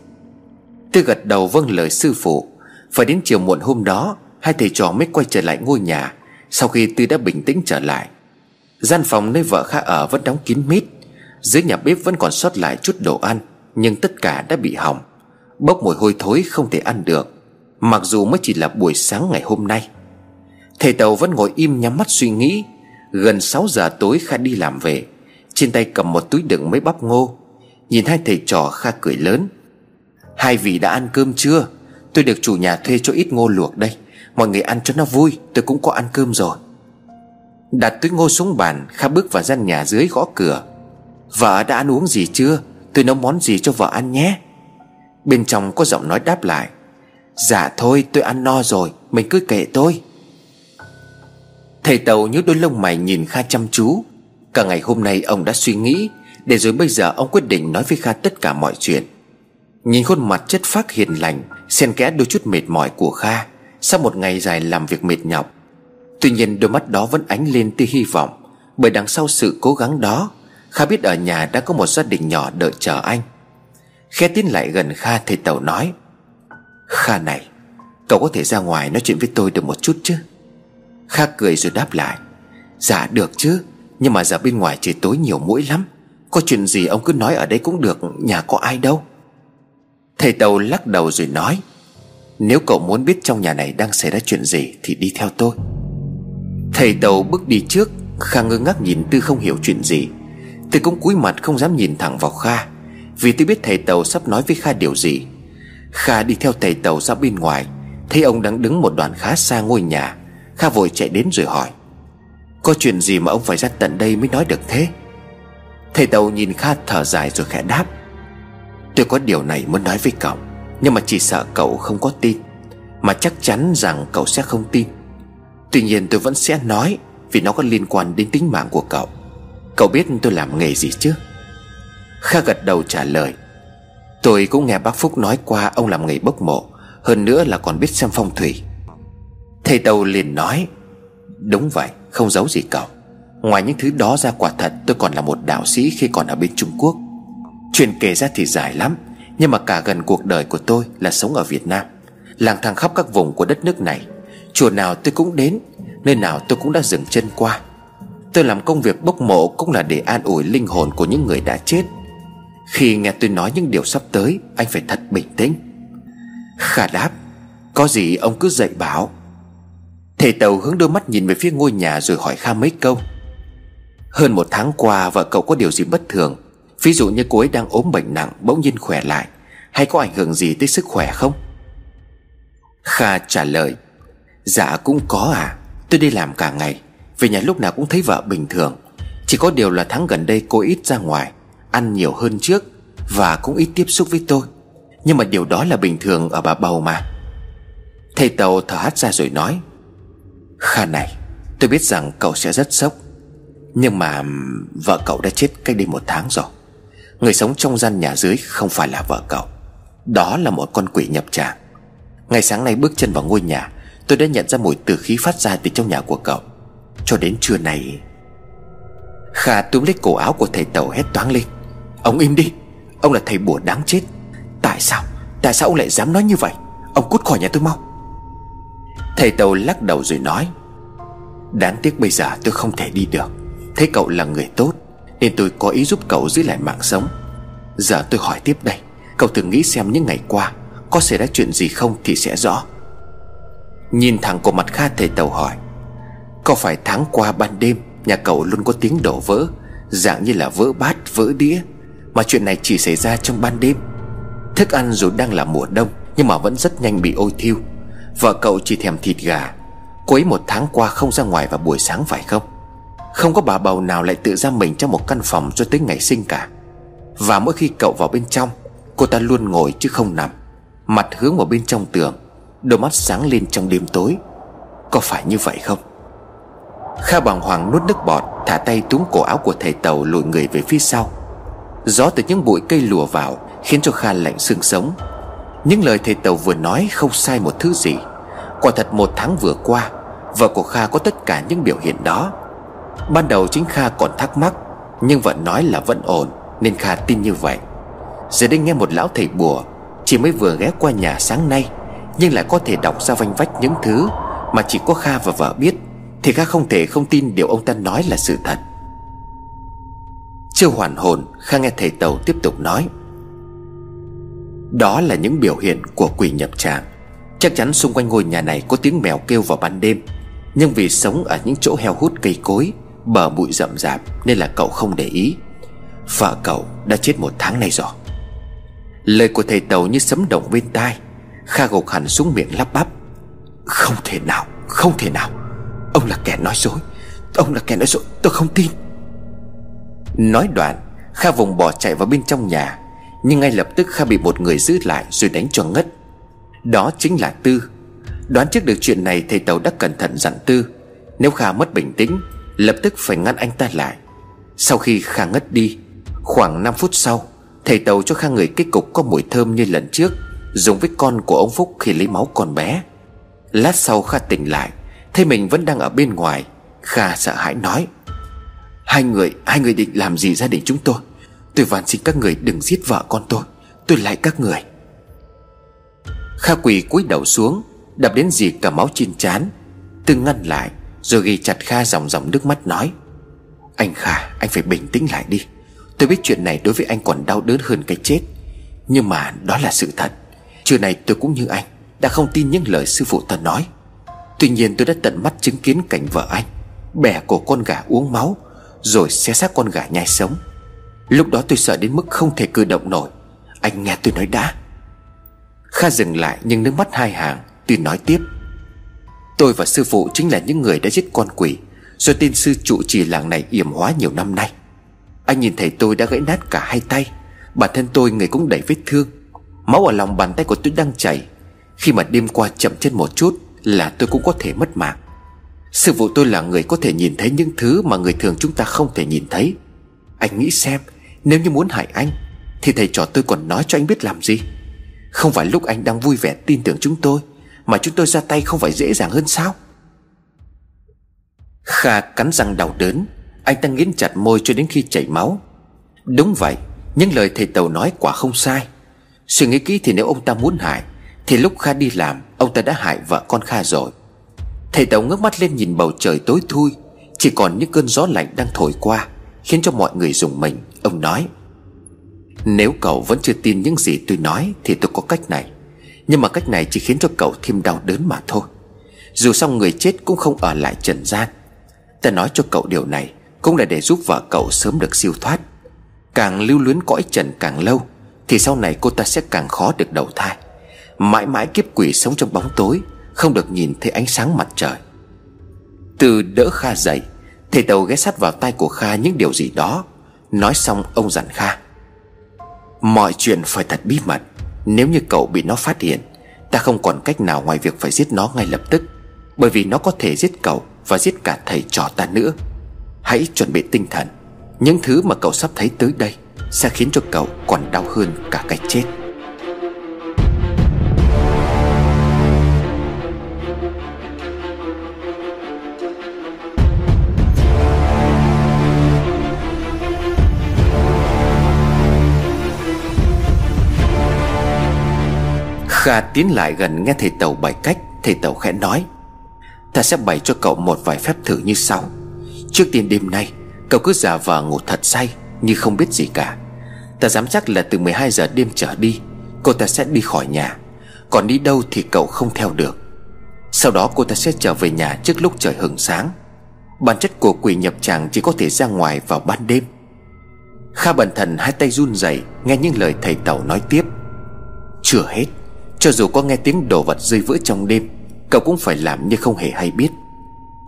Tư gật đầu vâng lời sư phụ. Phải đến chiều muộn hôm đó, Hai thầy trò mới quay trở lại ngôi nhà. Sau khi Tư đã bình tĩnh trở lại, Gian phòng nơi vợ Kha ở vẫn đóng kín mít. Dưới nhà bếp vẫn còn sót lại chút đồ ăn, Nhưng tất cả đã bị hỏng. Bốc mùi hôi thối không thể ăn được, Mặc dù mới chỉ là buổi sáng ngày hôm nay. Thầy Tàu vẫn ngồi im nhắm mắt suy nghĩ. Gần 6 giờ tối Kha đi làm về, trên tay cầm một túi đựng mấy bắp ngô. Nhìn hai thầy trò, Kha cười lớn. Hai vị đã ăn cơm chưa? Tôi được chủ nhà thuê cho ít ngô luộc đây. Mọi người ăn cho nó vui, Tôi cũng có ăn cơm rồi. Đặt túi ngô xuống bàn, Kha bước vào gian nhà dưới gõ cửa. Vợ đã ăn uống gì chưa? Tôi nấu món gì cho vợ ăn nhé. Bên trong có giọng nói đáp lại. Dạ thôi, tôi ăn no rồi, Mình cứ kệ tôi. Thầy Tàu nhíu đôi lông mày nhìn Kha chăm chú. Cả ngày hôm nay ông đã suy nghĩ, Để rồi bây giờ ông quyết định nói với Kha tất cả mọi chuyện. Nhìn khuôn mặt chất phác hiền lành, Xen kẽ đôi chút mệt mỏi của Kha. Sau một ngày dài làm việc mệt nhọc, Tuy nhiên đôi mắt đó vẫn ánh lên tia hy vọng, Bởi đằng sau sự cố gắng đó, Kha biết ở nhà đã có một gia đình nhỏ đợi chờ anh. Khe tiến lại gần Kha, thầy Tàu nói, Kha này, Cậu có thể ra ngoài nói chuyện với tôi được một chút chứ? Kha cười rồi đáp lại Dạ được chứ, Nhưng mà giờ bên ngoài trời tối nhiều mũi lắm, Có chuyện gì ông cứ nói ở đây cũng được, Nhà có ai đâu. Thầy Tàu lắc đầu rồi nói nếu cậu muốn biết trong nhà này đang xảy ra chuyện gì Thì đi theo tôi. Thầy Tàu bước đi trước Kha ngơ ngác nhìn Tư không hiểu chuyện gì. Tư cũng cúi mặt không dám nhìn thẳng vào Kha, Vì Tư biết thầy Tàu sắp nói với Kha điều gì. Kha đi theo thầy Tàu ra bên ngoài, Thấy ông đang đứng một đoạn khá xa ngôi nhà. Kha vội chạy đến rồi hỏi, Có chuyện gì mà ông phải ra tận đây mới nói được thế? Thầy Tàu nhìn Kha thở dài rồi khẽ đáp, Tôi có điều này muốn nói với cậu. Nhưng mà chỉ sợ cậu không có tin, Mà chắc chắn rằng cậu sẽ không tin. Tuy nhiên tôi vẫn sẽ nói, Vì nó có liên quan đến tính mạng của cậu. Cậu biết tôi làm nghề gì chứ? Kha gật đầu trả lời. Tôi cũng nghe bác Phúc nói qua Ông làm nghề bốc mộ, Hơn nữa là còn biết xem phong thủy. Thầy Tàu liền nói, Đúng vậy, không giấu gì cậu. Ngoài những thứ đó ra quả thật, Tôi còn là một đạo sĩ khi còn ở bên Trung Quốc. Chuyện kể ra thì dài lắm nhưng mà cả gần cuộc đời của tôi là sống ở Việt Nam Làng thang khắp các vùng của đất nước này. Chùa nào tôi cũng đến, Nơi nào tôi cũng đã dừng chân qua. Tôi làm công việc bốc mộ Cũng là để an ủi linh hồn của những người đã chết. Khi nghe tôi nói những điều sắp tới, Anh phải thật bình tĩnh. Khả đáp, Có gì ông cứ dạy bảo. Thầy Tàu hướng đôi mắt nhìn về phía ngôi nhà Rồi hỏi Kha mấy câu. Hơn một tháng qua, vợ cậu có điều gì bất thường. Ví dụ như cô ấy đang ốm bệnh nặng, Bỗng nhiên khỏe lại. Hay có ảnh hưởng gì tới sức khỏe không? Kha trả lời Dạ cũng có à Tôi đi làm cả ngày, Về nhà lúc nào cũng thấy vợ bình thường. Chỉ có điều là tháng gần đây cô ít ra ngoài, Ăn nhiều hơn trước Và cũng ít tiếp xúc với tôi. Nhưng mà điều đó là bình thường ở bà bầu mà. Thầy Tàu thở hắt ra rồi nói, Kha này, Tôi biết rằng cậu sẽ rất sốc, Nhưng mà vợ cậu đã chết cách đây một tháng rồi. Người sống trong gian nhà dưới không phải là vợ cậu. Đó là một con quỷ nhập tràng. Ngày sáng nay bước chân vào ngôi nhà, Tôi đã nhận ra mùi tử khí phát ra từ trong nhà của cậu. Cho đến trưa này Kha túm lấy cổ áo của thầy tàu hét toáng lên. Ông im đi, Ông là thầy bùa đáng chết. Tại sao Tại sao ông lại dám nói như vậy? Ông cút khỏi nhà tôi mau. Thầy tàu lắc đầu rồi nói, Đáng tiếc bây giờ tôi không thể đi được. Thế cậu là người tốt nên tôi có ý giúp cậu giữ lại mạng sống. Giờ tôi hỏi tiếp đây, Cậu thử nghĩ xem những ngày qua, Có xảy ra chuyện gì không thì sẽ rõ. Nhìn thẳng của mặt Kha thầy tàu hỏi, Có phải tháng qua ban đêm, Nhà cậu luôn có tiếng đổ vỡ, Dạng như là vỡ bát, vỡ đĩa, Mà chuyện này chỉ xảy ra trong ban đêm? Thức ăn dù đang là mùa đông, Nhưng mà vẫn rất nhanh bị ôi thiêu. Vợ cậu chỉ thèm thịt gà, Cô ấy một tháng qua không ra ngoài vào buổi sáng phải không? Không có bà bầu nào lại tự ra mình trong một căn phòng cho tới ngày sinh cả. Và mỗi khi cậu vào bên trong, Cô ta luôn ngồi chứ không nằm. Mặt hướng vào bên trong tường, Đôi mắt sáng lên trong đêm tối. Có phải như vậy không? Kha bàng hoàng nuốt nước bọt, Thả tay túm cổ áo của thầy tàu lùi người về phía sau. Gió từ những bụi cây lùa vào Khiến cho Kha lạnh xương sống. Những lời thầy tàu vừa nói không sai một thứ gì. Quả thật một tháng vừa qua, Vợ của Kha có tất cả những biểu hiện đó. Ban đầu chính Kha còn thắc mắc, Nhưng vợ nói là vẫn ổn, Nên Kha tin như vậy. Giờ đây nghe một lão thầy bùa, Chỉ mới vừa ghé qua nhà sáng nay, Nhưng lại có thể đọc ra vanh vách những thứ Mà chỉ có Kha và vợ biết, Thì Kha không thể không tin điều ông ta nói là sự thật. Chưa hoàn hồn, Kha nghe thầy Tàu tiếp tục nói. Đó là những biểu hiện của quỷ nhập tràng. Chắc chắn xung quanh ngôi nhà này có tiếng mèo kêu vào ban đêm, Nhưng vì sống ở những chỗ heo hút cây cối Bờ bụi rậm rạp Nên là cậu không để ý. Vợ cậu đã chết một tháng nay rồi. Lời của thầy Tàu như sấm động bên tai, Kha gục hẳn xuống miệng lắp bắp. Không thể nào, Không thể nào. Ông là kẻ nói dối, Ông là kẻ nói dối, Tôi không tin. Nói đoạn, Kha vùng bỏ chạy vào bên trong nhà, Nhưng ngay lập tức Kha bị một người giữ lại Rồi đánh cho ngất. Đó chính là Tư. Đoán trước được chuyện này, Thầy Tàu đã cẩn thận dặn Tư, Nếu Kha mất bình tĩnh Lập tức phải ngăn anh ta lại. Sau khi Kha ngất đi, Khoảng 5 phút sau, Thầy Tàu cho Kha người kết cục có mùi thơm như lần trước Dùng với con của ông Phúc khi lấy máu con bé. Lát sau Kha tỉnh lại, Thấy mình vẫn đang ở bên ngoài, Kha sợ hãi nói, Hai người Hai người định làm gì gia đình chúng tôi? Tôi van xin các người đừng giết vợ con tôi Tôi lại các người. Kha quỳ cúi đầu xuống, Đập đến gì cả máu trên chán Từng ngăn lại. Rồi ghi chặt Kha dòng dòng nước mắt nói, Anh Kha, anh phải bình tĩnh lại đi. Tôi biết chuyện này đối với anh còn đau đớn hơn cái chết. Nhưng mà đó là sự thật. Trưa này tôi cũng như anh, Đã không tin những lời sư phụ ta nói. Tuy nhiên tôi đã tận mắt chứng kiến cảnh vợ anh, Bẻ cổ con gà uống máu, Rồi xé xác con gà nhai sống. Lúc đó tôi sợ đến mức không thể cử động nổi. Anh nghe tôi nói đã. Kha dừng lại nhưng nước mắt hai hàng, Tuy nói tiếp Tôi và sư phụ chính là những người đã giết con quỷ, Do tên sư trụ trì làng này yểm hóa nhiều năm nay. Anh nhìn thấy tôi đã gãy nát cả hai tay, Bản thân tôi người cũng đầy vết thương. Máu ở lòng bàn tay của tôi đang chảy. Khi mà đêm qua chậm chân một chút Là tôi cũng có thể mất mạng. Sư phụ tôi là người có thể nhìn thấy những thứ Mà người thường chúng ta không thể nhìn thấy. Anh nghĩ xem, Nếu như muốn hại anh, Thì thầy trò tôi còn nói cho anh biết làm gì. Không phải lúc anh đang vui vẻ tin tưởng chúng tôi mà chúng tôi ra tay không phải dễ dàng hơn sao? Kha cắn răng đau đớn. Anh ta nghiến chặt môi cho đến khi chảy máu. Đúng vậy, Những lời thầy Tàu nói quả không sai. Suy nghĩ kỹ thì nếu ông ta muốn hại, Thì lúc Kha đi làm, Ông ta đã hại vợ con Kha rồi. Thầy Tàu ngước mắt lên nhìn bầu trời tối thui. Chỉ còn những cơn gió lạnh đang thổi qua, Khiến cho mọi người dùng mình. Ông nói, Nếu cậu vẫn chưa tin những gì tôi nói, Thì tôi có cách này. Nhưng mà cách này chỉ khiến cho cậu thêm đau đớn mà thôi. Dù sao người chết cũng không ở lại trần gian. Ta nói cho cậu điều này Cũng là để giúp vợ cậu sớm được siêu thoát. Càng lưu luyến cõi trần càng lâu, Thì sau này cô ta sẽ càng khó được đầu thai. Mãi mãi kiếp quỷ sống trong bóng tối, Không được nhìn thấy ánh sáng mặt trời. Từ đỡ Kha dậy, Thầy Tàu ghé sát vào tay của Kha những điều gì đó. Nói xong, ông dặn Kha, Mọi chuyện phải thật bí mật. Nếu như cậu bị nó phát hiện, Ta không còn cách nào ngoài việc phải giết nó ngay lập tức, Bởi vì nó có thể giết cậu Và giết cả thầy trò ta nữa. Hãy chuẩn bị tinh thần. Những thứ mà cậu sắp thấy tới đây Sẽ khiến cho cậu còn đau hơn cả cái chết. Kha tiến lại gần nghe thầy Tàu bày cách, Thầy Tàu khẽ nói, Ta sẽ bày cho cậu một vài phép thử như sau. Trước tiên đêm nay, Cậu cứ giả vờ ngủ thật say, Như không biết gì cả. Ta dám chắc là từ 12 giờ đêm trở đi, Cô ta sẽ đi khỏi nhà. Còn đi đâu thì cậu không theo được. Sau đó cô ta sẽ trở về nhà trước lúc trời hừng sáng. Bản chất của quỷ nhập tràng chỉ có thể ra ngoài vào ban đêm. Kha bần thần hai tay run rẩy, Nghe những lời thầy Tàu nói tiếp. Chưa hết cho dù có nghe tiếng đồ vật rơi vỡ trong đêm, Cậu cũng phải làm như không hề hay biết.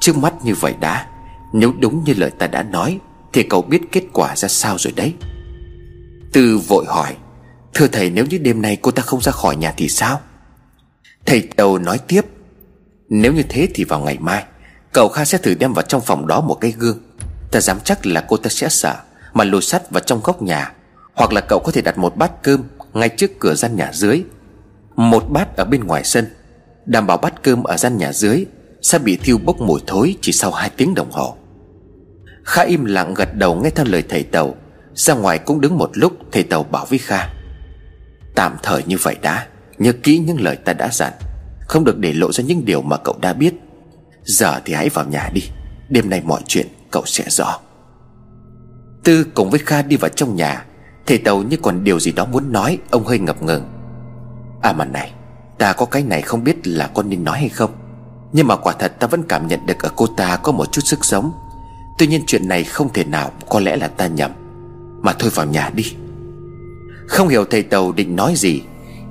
Trước mắt như vậy đã, Nếu đúng như lời ta đã nói, Thì cậu biết kết quả ra sao rồi đấy. Tư vội hỏi, Thưa thầy, nếu như đêm nay cô ta không ra khỏi nhà thì sao? Thầy đầu nói tiếp, Nếu như thế thì vào ngày mai, Cậu Kha sẽ thử đem vào trong phòng đó một cái gương. Ta dám chắc là cô ta sẽ sợ, Mà lùi sắt vào trong góc nhà. Hoặc là cậu có thể đặt một bát cơm Ngay trước cửa gian nhà dưới một bát ở bên ngoài sân. Đảm bảo bát cơm ở gian nhà dưới Sẽ bị thiêu bốc mùi thối chỉ sau hai tiếng đồng hồ. Kha im lặng gật đầu nghe theo lời thầy Tàu. Ra ngoài cũng đứng một lúc, Thầy Tàu bảo với Kha. Tạm thời như vậy đã, Nhớ kỹ những lời ta đã dặn. Không được để lộ ra những điều mà cậu đã biết. Giờ thì hãy vào nhà đi, Đêm nay mọi chuyện cậu sẽ rõ. Tư cùng với Kha đi vào trong nhà. Thầy Tàu như còn điều gì đó muốn nói, Ông hơi ngập ngừng. À mà này, Ta có cái này không biết là con nên nói hay không. Nhưng mà quả thật ta vẫn cảm nhận được ở cô ta có một chút sức sống. Tuy nhiên chuyện này không thể nào Có lẽ là ta nhầm. Mà thôi vào nhà đi. Không hiểu thầy Tàu định nói gì,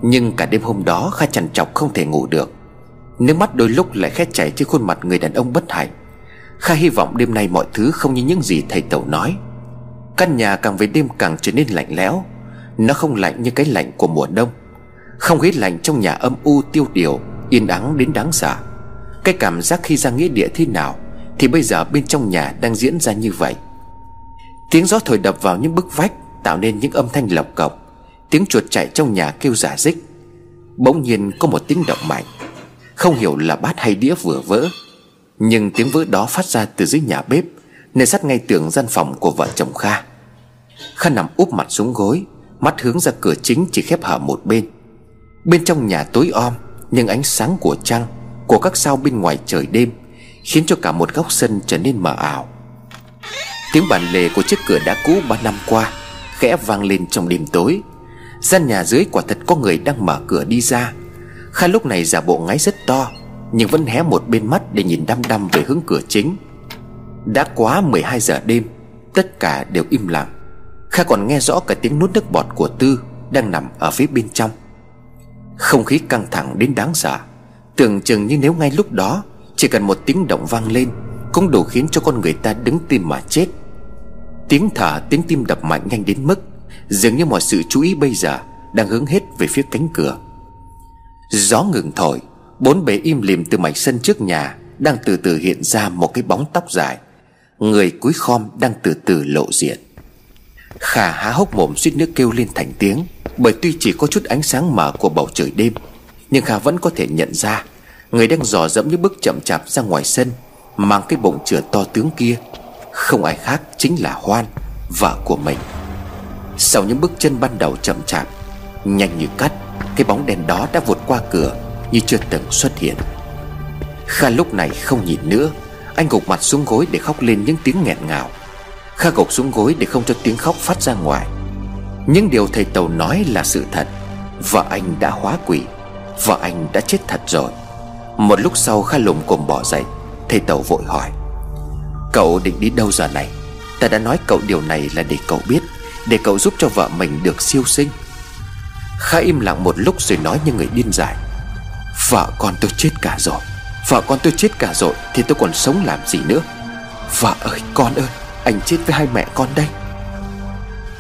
Nhưng cả đêm hôm đó Kha chằn chọc không thể ngủ được. Nước mắt đôi lúc lại khét chảy trên khuôn mặt người đàn ông bất hạnh. Kha hy vọng đêm nay mọi thứ không như những gì thầy Tàu nói. Căn nhà càng về đêm càng trở nên lạnh lẽo. Nó không lạnh như cái lạnh của mùa đông không khí lạnh trong nhà âm u tiêu điều, Yên ắng đến đáng sợ. Cái cảm giác khi ra nghĩa địa thế nào Thì bây giờ bên trong nhà đang diễn ra như vậy. Tiếng gió thổi đập vào những bức vách, Tạo nên những âm thanh lộc cộc. Tiếng chuột chạy trong nhà kêu giả dích Bỗng nhiên có một tiếng động mạnh. Không hiểu là bát hay đĩa vừa vỡ, Nhưng tiếng vỡ đó phát ra từ dưới nhà bếp, Nơi sát ngay tường gian phòng của vợ chồng Kha. Kha nằm úp mặt xuống gối, Mắt hướng ra cửa chính chỉ khép hở một bên. Bên trong nhà tối om, Nhưng ánh sáng của trăng, Của các sao bên ngoài trời đêm, Khiến cho cả một góc sân trở nên mờ ảo. Tiếng bàn lề của chiếc cửa đã cũ ba năm qua, Khẽ vang lên trong đêm tối. Gian nhà dưới quả thật có người đang mở cửa đi ra. Kha lúc này giả bộ ngáy rất to, Nhưng vẫn hé một bên mắt để nhìn đăm đăm về hướng cửa chính. Đã quá 12 giờ đêm, Tất cả đều im lặng. Kha còn nghe rõ cả tiếng nuốt nước bọt của Tư Đang nằm ở phía bên trong. Không khí căng thẳng đến đáng sợ. Tưởng chừng như nếu ngay lúc đó, Chỉ cần một tiếng động vang lên, Cũng đủ khiến cho con người ta đứng tim mà chết. Tiếng thở, tiếng tim đập mạnh nhanh đến mức Dường như mọi sự chú ý bây giờ Đang hướng hết về phía cánh cửa. Gió ngừng thổi, Bốn bề im lìm từ mảnh sân trước nhà Đang từ từ hiện ra một cái bóng tóc dài. Người cúi khom đang từ từ lộ diện. Khả há hốc mồm suýt nước kêu lên thành tiếng, Bởi tuy chỉ có chút ánh sáng mờ của bầu trời đêm, Nhưng Khả vẫn có thể nhận ra Người đang dò dẫm những bước chậm chạp ra ngoài sân, Mang cái bụng chửa to tướng kia. Không ai khác chính là Hoan, Vợ của mình. Sau những bước chân ban đầu chậm chạp, Nhanh như cắt, Cái bóng đèn đó đã vụt qua cửa Như chưa từng xuất hiện. Kha lúc này không nhìn nữa, Anh gục mặt xuống gối để khóc lên những tiếng nghẹn ngào. Kha gục xuống gối để không cho tiếng khóc phát ra ngoài. Những điều thầy Tàu nói là sự thật. Vợ anh đã hóa quỷ, Vợ anh đã chết thật rồi. Một lúc sau Kha lùm cồm bỏ dậy, Thầy Tàu vội hỏi, Cậu định đi đâu giờ này? Ta đã nói cậu điều này là để cậu biết, Để cậu giúp cho vợ mình được siêu sinh. Kha im lặng một lúc rồi nói như người điên dại, Vợ con tôi chết cả rồi, Vợ con tôi chết cả rồi Thì tôi còn sống làm gì nữa? Vợ ơi, con ơi! Anh chết với hai mẹ con đây.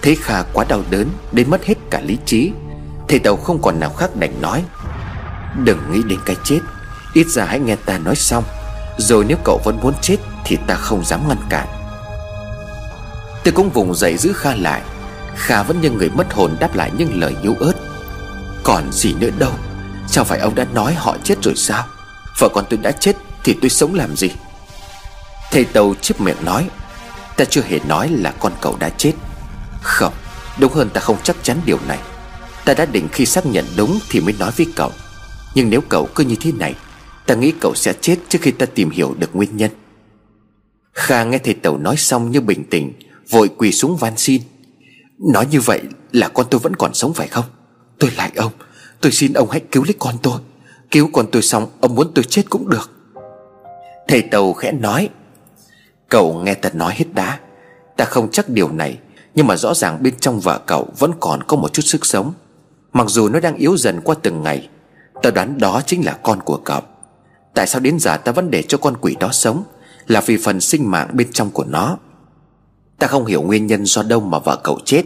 Thế Kha quá đau đớn Đến mất hết cả lý trí. Thầy Tàu không còn nào khác đành nói, Đừng nghĩ đến cái chết, Ít ra hãy nghe ta nói xong. Rồi nếu cậu vẫn muốn chết Thì ta không dám ngăn cản. Tôi cũng vùng dậy giữ Kha lại. Kha vẫn như người mất hồn đáp lại những lời yếu ớt. Còn gì nữa đâu, Sao phải ông đã nói họ chết rồi sao? Vợ con tôi đã chết Thì tôi sống làm gì? Thầy Tàu chiếc miệng nói Ta chưa hề nói là con cậu đã chết. Không, Đúng hơn ta không chắc chắn điều này. Ta đã định khi xác nhận đúng Thì mới nói với cậu. Nhưng nếu cậu cứ như thế này, Ta nghĩ cậu sẽ chết trước khi ta tìm hiểu được nguyên nhân. Kha nghe thầy Tàu nói xong như bình tĩnh, Vội quỳ xuống van xin. Nói như vậy là con tôi vẫn còn sống phải không? Tôi lại ông, Tôi xin ông hãy cứu lấy con tôi. Cứu con tôi xong, ông muốn tôi chết cũng được. Thầy Tàu khẽ nói Cậu nghe ta nói hết đã. Ta không chắc điều này, Nhưng mà rõ ràng bên trong vợ cậu Vẫn còn có một chút sức sống. Mặc dù nó đang yếu dần qua từng ngày, Ta đoán đó chính là con của cậu. Tại sao đến giờ ta vẫn để cho con quỷ đó sống? Là vì phần sinh mạng bên trong của nó. Ta không hiểu nguyên nhân do đâu mà vợ cậu chết,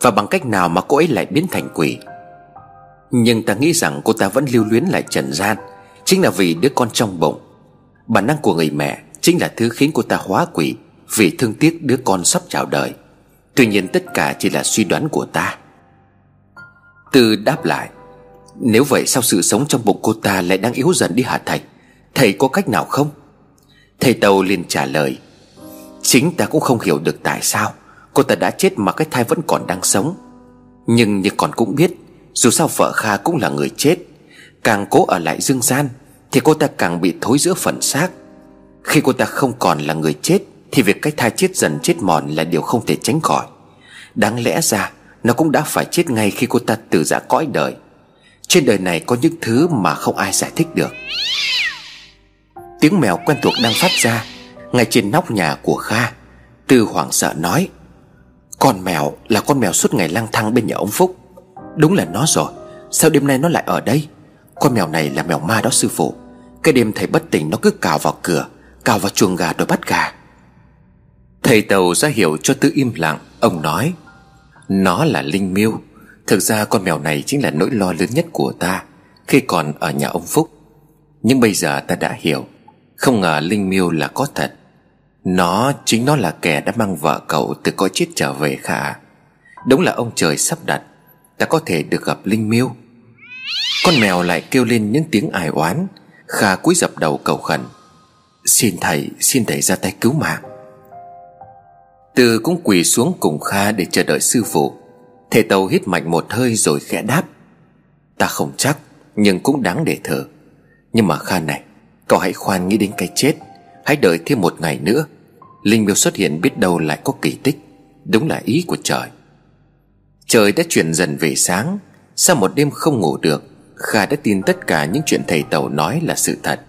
Và bằng cách nào mà cô ấy lại biến thành quỷ. Nhưng ta nghĩ rằng cô ta vẫn lưu luyến lại trần gian, Chính là vì đứa con trong bụng. Bản năng của người mẹ Chính là thứ khiến cô ta hóa quỷ Vì thương tiếc đứa con sắp chào đời. Tuy nhiên tất cả chỉ là suy đoán của ta. Tư đáp lại, Nếu vậy sao sự sống trong bụng cô ta lại đang yếu dần đi hả thầy? Thầy có cách nào không? Thầy Tàu liền trả lời, Chính ta cũng không hiểu được tại sao Cô ta đã chết mà cái thai vẫn còn đang sống. Nhưng như còn cũng biết, Dù sao vợ Kha cũng là người chết, Càng cố ở lại dương gian Thì cô ta càng bị thối giữa phần xác. Khi cô ta không còn là người chết, Thì việc cái thai chết dần chết mòn là điều không thể tránh khỏi. Đáng lẽ ra, Nó cũng đã phải chết ngay khi cô ta từ giã cõi đời. Trên đời này có những thứ mà không ai giải thích được. Tiếng mèo quen thuộc đang phát ra, ngay trên nóc nhà của Kha, Tư hoảng sợ nói, Con mèo là con mèo suốt ngày lang thang bên nhà ông Phúc. Đúng là nó rồi, Sao đêm nay nó lại ở đây? Con mèo này là mèo ma đó, sư phụ. Cái đêm thầy bất tỉnh nó cứ cào vào cửa Cào vào chuồng gà rồi bắt gà. Thầy Tàu ra hiểu cho Tư im lặng, Ông nói, Nó là Linh Miêu. Thực ra con mèo này chính là nỗi lo lớn nhất của ta Khi còn ở nhà ông Phúc. Nhưng bây giờ ta đã hiểu, Không ngờ Linh Miêu là có thật. Nó chính nó là kẻ đã mang vợ cậu từ cõi chết trở về khả. Đúng là ông trời sắp đặt, Ta có thể được gặp Linh Miêu. Con mèo lại kêu lên những tiếng ải oán. Kha cúi dập đầu cầu khẩn. Xin thầy, xin thầy ra tay cứu mạng. Từ cũng quỳ xuống cùng Kha để chờ đợi sư phụ. Thầy Tàu hít mạnh một hơi rồi khẽ đáp. Ta không chắc Nhưng cũng đáng để thở. Nhưng mà Kha này Cậu hãy khoan nghĩ đến cái chết. Hãy đợi thêm một ngày nữa. Linh miêu xuất hiện biết đâu lại có kỳ tích. Đúng là ý của trời. Trời đã chuyển dần về sáng. Sau một đêm không ngủ được Kha đã tin tất cả những chuyện thầy Tàu nói là sự thật.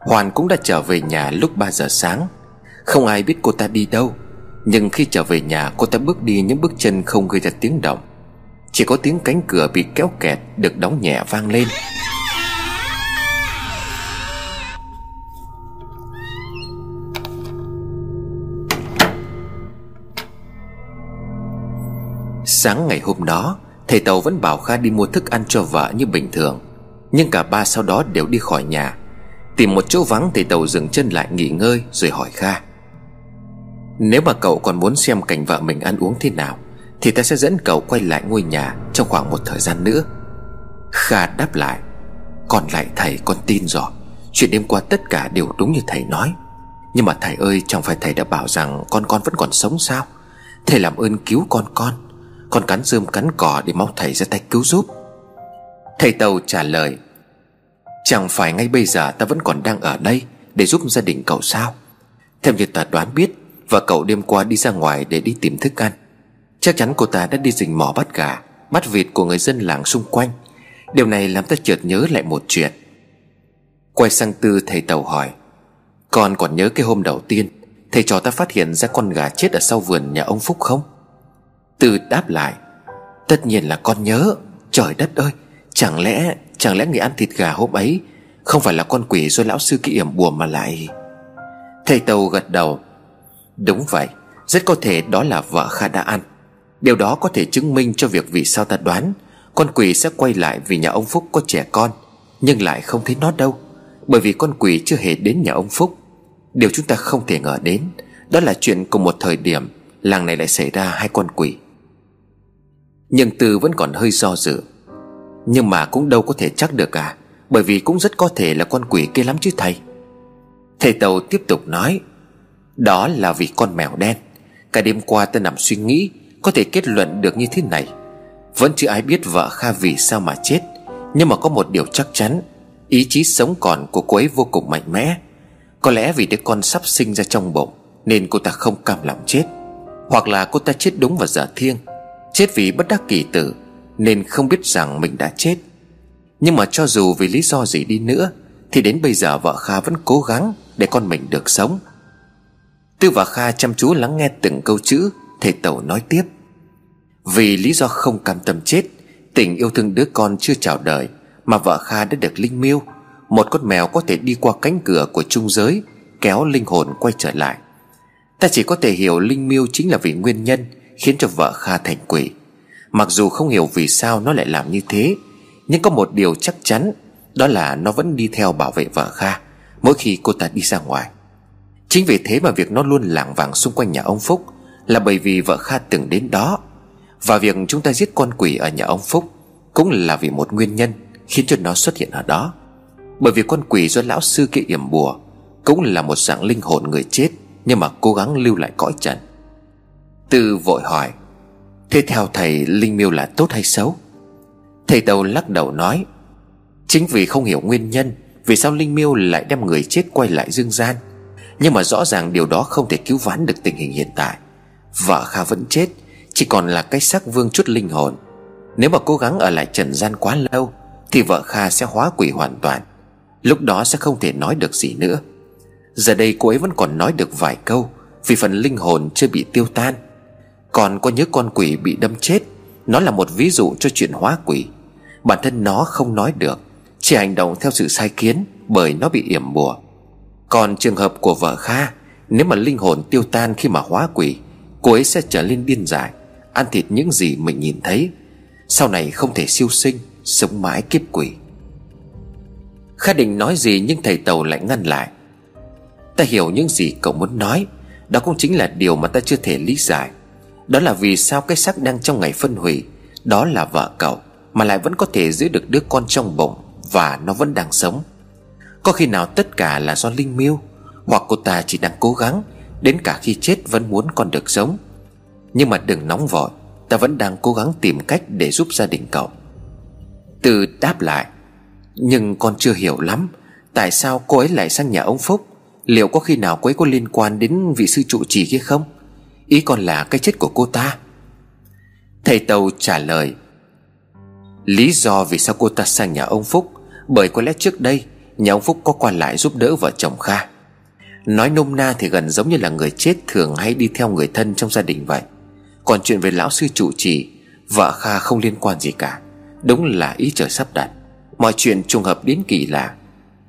Hoàn cũng đã trở về nhà lúc 3 giờ sáng. Không ai biết cô ta đi đâu, Nhưng khi trở về nhà, cô ta bước đi những bước chân không gây ra tiếng động. Chỉ có tiếng cánh cửa bị kéo kẹt được đóng nhẹ vang lên. Sáng ngày hôm đó, Thầy Tàu vẫn bảo Kha đi mua thức ăn cho vợ như bình thường. Nhưng cả ba sau đó đều đi khỏi nhà. Tìm một chỗ vắng thì Tàu dừng chân lại nghỉ ngơi Rồi hỏi Kha. Nếu mà cậu còn muốn xem cảnh vợ mình ăn uống thế nào, Thì ta sẽ dẫn cậu quay lại ngôi nhà Trong khoảng một thời gian nữa. Kha đáp lại, Còn lại thầy con tin rồi. Chuyện đêm qua tất cả đều đúng như thầy nói. Nhưng mà thầy ơi, Chẳng phải thầy đã bảo rằng Con con vẫn còn sống sao? Thầy làm ơn cứu con con. Con cắn rơm cắn cỏ để mong thầy ra tay cứu giúp. Thầy Tàu trả lời Chẳng phải ngay bây giờ ta vẫn còn đang ở đây Để giúp gia đình cậu sao? Theo như ta đoán biết Và cậu đêm qua đi ra ngoài để đi tìm thức ăn. Chắc chắn cô ta đã đi rình mò bắt gà, Bắt vịt của người dân làng xung quanh. Điều này làm ta chợt nhớ lại một chuyện. Quay sang Tư, thầy Tàu hỏi, Con còn nhớ cái hôm đầu tiên Thầy trò ta phát hiện ra con gà chết ở sau vườn nhà ông Phúc không? Tư đáp lại, Tất nhiên là con nhớ. Trời đất ơi, Chẳng lẽ Chẳng lẽ người ăn thịt gà hôm ấy Không phải là con quỷ do lão sư kia yểm bùa mà lại? Thầy Tàu gật đầu. Đúng vậy, Rất có thể đó là vợ Kha đã ăn Điều đó có thể chứng minh cho việc vì sao ta đoán Con quỷ sẽ quay lại vì nhà ông Phúc có trẻ con, Nhưng lại không thấy nó đâu, Bởi vì con quỷ chưa hề đến nhà ông Phúc. Điều chúng ta không thể ngờ đến, Đó là chuyện cùng một thời điểm Làng này lại xảy ra hai con quỷ. Nhưng Tư vẫn còn hơi do dự. Nhưng mà cũng đâu có thể chắc được à? Bởi vì cũng rất có thể là con quỷ kia lắm chứ thầy. Thầy Tàu tiếp tục nói, Đó là vì con mèo đen. Cả đêm qua ta nằm suy nghĩ, Có thể kết luận được như thế này. Vẫn chưa ai biết vợ Kha vì sao mà chết, Nhưng mà có một điều chắc chắn, Ý chí sống còn của cô ấy vô cùng mạnh mẽ. Có lẽ vì đứa con sắp sinh ra trong bụng, Nên cô ta không cam lòng chết. Hoặc là cô ta chết đúng vào giờ thiêng, Chết vì bất đắc kỳ tử nên không biết rằng mình đã chết. Nhưng mà cho dù vì lý do gì đi nữa, Thì đến bây giờ vợ Kha vẫn cố gắng Để con mình được sống. Tư và Kha chăm chú lắng nghe từng câu chữ, Thầy Tẩu nói tiếp. Vì lý do không cam tâm chết, Tình yêu thương đứa con chưa chào đời Mà vợ Kha đã được linh miêu, Một con mèo có thể đi qua cánh cửa của trung giới, Kéo linh hồn quay trở lại. Ta chỉ có thể hiểu linh miêu chính là vì nguyên nhân Khiến cho vợ Kha thành quỷ. Mặc dù không hiểu vì sao nó lại làm như thế, Nhưng có một điều chắc chắn, Đó là nó vẫn đi theo bảo vệ vợ Kha Mỗi khi cô ta đi ra ngoài. Chính vì thế mà việc nó luôn lảng vàng xung quanh nhà ông Phúc Là bởi vì vợ Kha từng đến đó. Và việc chúng ta giết con quỷ ở nhà ông Phúc Cũng là vì một nguyên nhân Khiến cho nó xuất hiện ở đó. Bởi vì con quỷ do lão sư kia yểm bùa Cũng là một dạng linh hồn người chết Nhưng mà cố gắng lưu lại cõi trần. Tư vội hỏi Thế theo thầy Linh miêu là tốt hay xấu? Thầy Tàu lắc đầu nói, Chính vì không hiểu nguyên nhân, Vì sao Linh miêu lại đem người chết quay lại dương gian. Nhưng mà rõ ràng điều đó không thể cứu vãn được tình hình hiện tại. Vợ Kha vẫn chết, Chỉ còn là cái xác vương chút linh hồn. Nếu mà cố gắng ở lại trần gian quá lâu, Thì vợ Kha sẽ hóa quỷ hoàn toàn. Lúc đó sẽ không thể nói được gì nữa. Giờ đây cô ấy vẫn còn nói được vài câu, Vì phần linh hồn chưa bị tiêu tan còn có nhớ con quỷ bị đâm chết. Nó là một ví dụ cho chuyện hóa quỷ. Bản thân nó không nói được. Chỉ hành động theo sự sai kiến Bởi nó bị yểm bùa. Còn trường hợp của vợ Kha, Nếu mà linh hồn tiêu tan khi mà hóa quỷ, Cô ấy sẽ trở lên điên dại, Ăn thịt những gì mình nhìn thấy. Sau này không thể siêu sinh, Sống mãi kiếp quỷ. Kha định nói gì nhưng thầy Tàu lại ngăn lại. Ta hiểu những gì cậu muốn nói. Đó cũng chính là điều mà ta chưa thể lý giải đó là vì sao cái xác đang trong ngày phân hủy, Đó là vợ cậu, Mà lại vẫn có thể giữ được đứa con trong bụng Và nó vẫn đang sống. Có khi nào tất cả là do Linh Miêu, Hoặc cô ta chỉ đang cố gắng, Đến cả khi chết vẫn muốn con được sống. Nhưng mà đừng nóng vội, Ta vẫn đang cố gắng tìm cách để giúp gia đình cậu. Từ đáp lại, Nhưng con chưa hiểu lắm, Tại sao cô ấy lại sang nhà ông Phúc? Liệu có khi nào cô ấy có liên quan đến vị sư trụ trì kia không? Ý con là cái chết của cô ta. Thầy tàu trả lời, Lý do vì sao cô ta sang nhà ông Phúc, Bởi có lẽ trước đây, Nhà ông Phúc có qua lại giúp đỡ vợ chồng Kha. Nói nôm na thì gần giống như là người chết Thường hay đi theo người thân trong gia đình vậy. Còn chuyện về lão sư trụ trì, Vợ Kha không liên quan gì cả. Đúng là ý trời sắp đặt. Mọi chuyện trùng hợp đến kỳ lạ.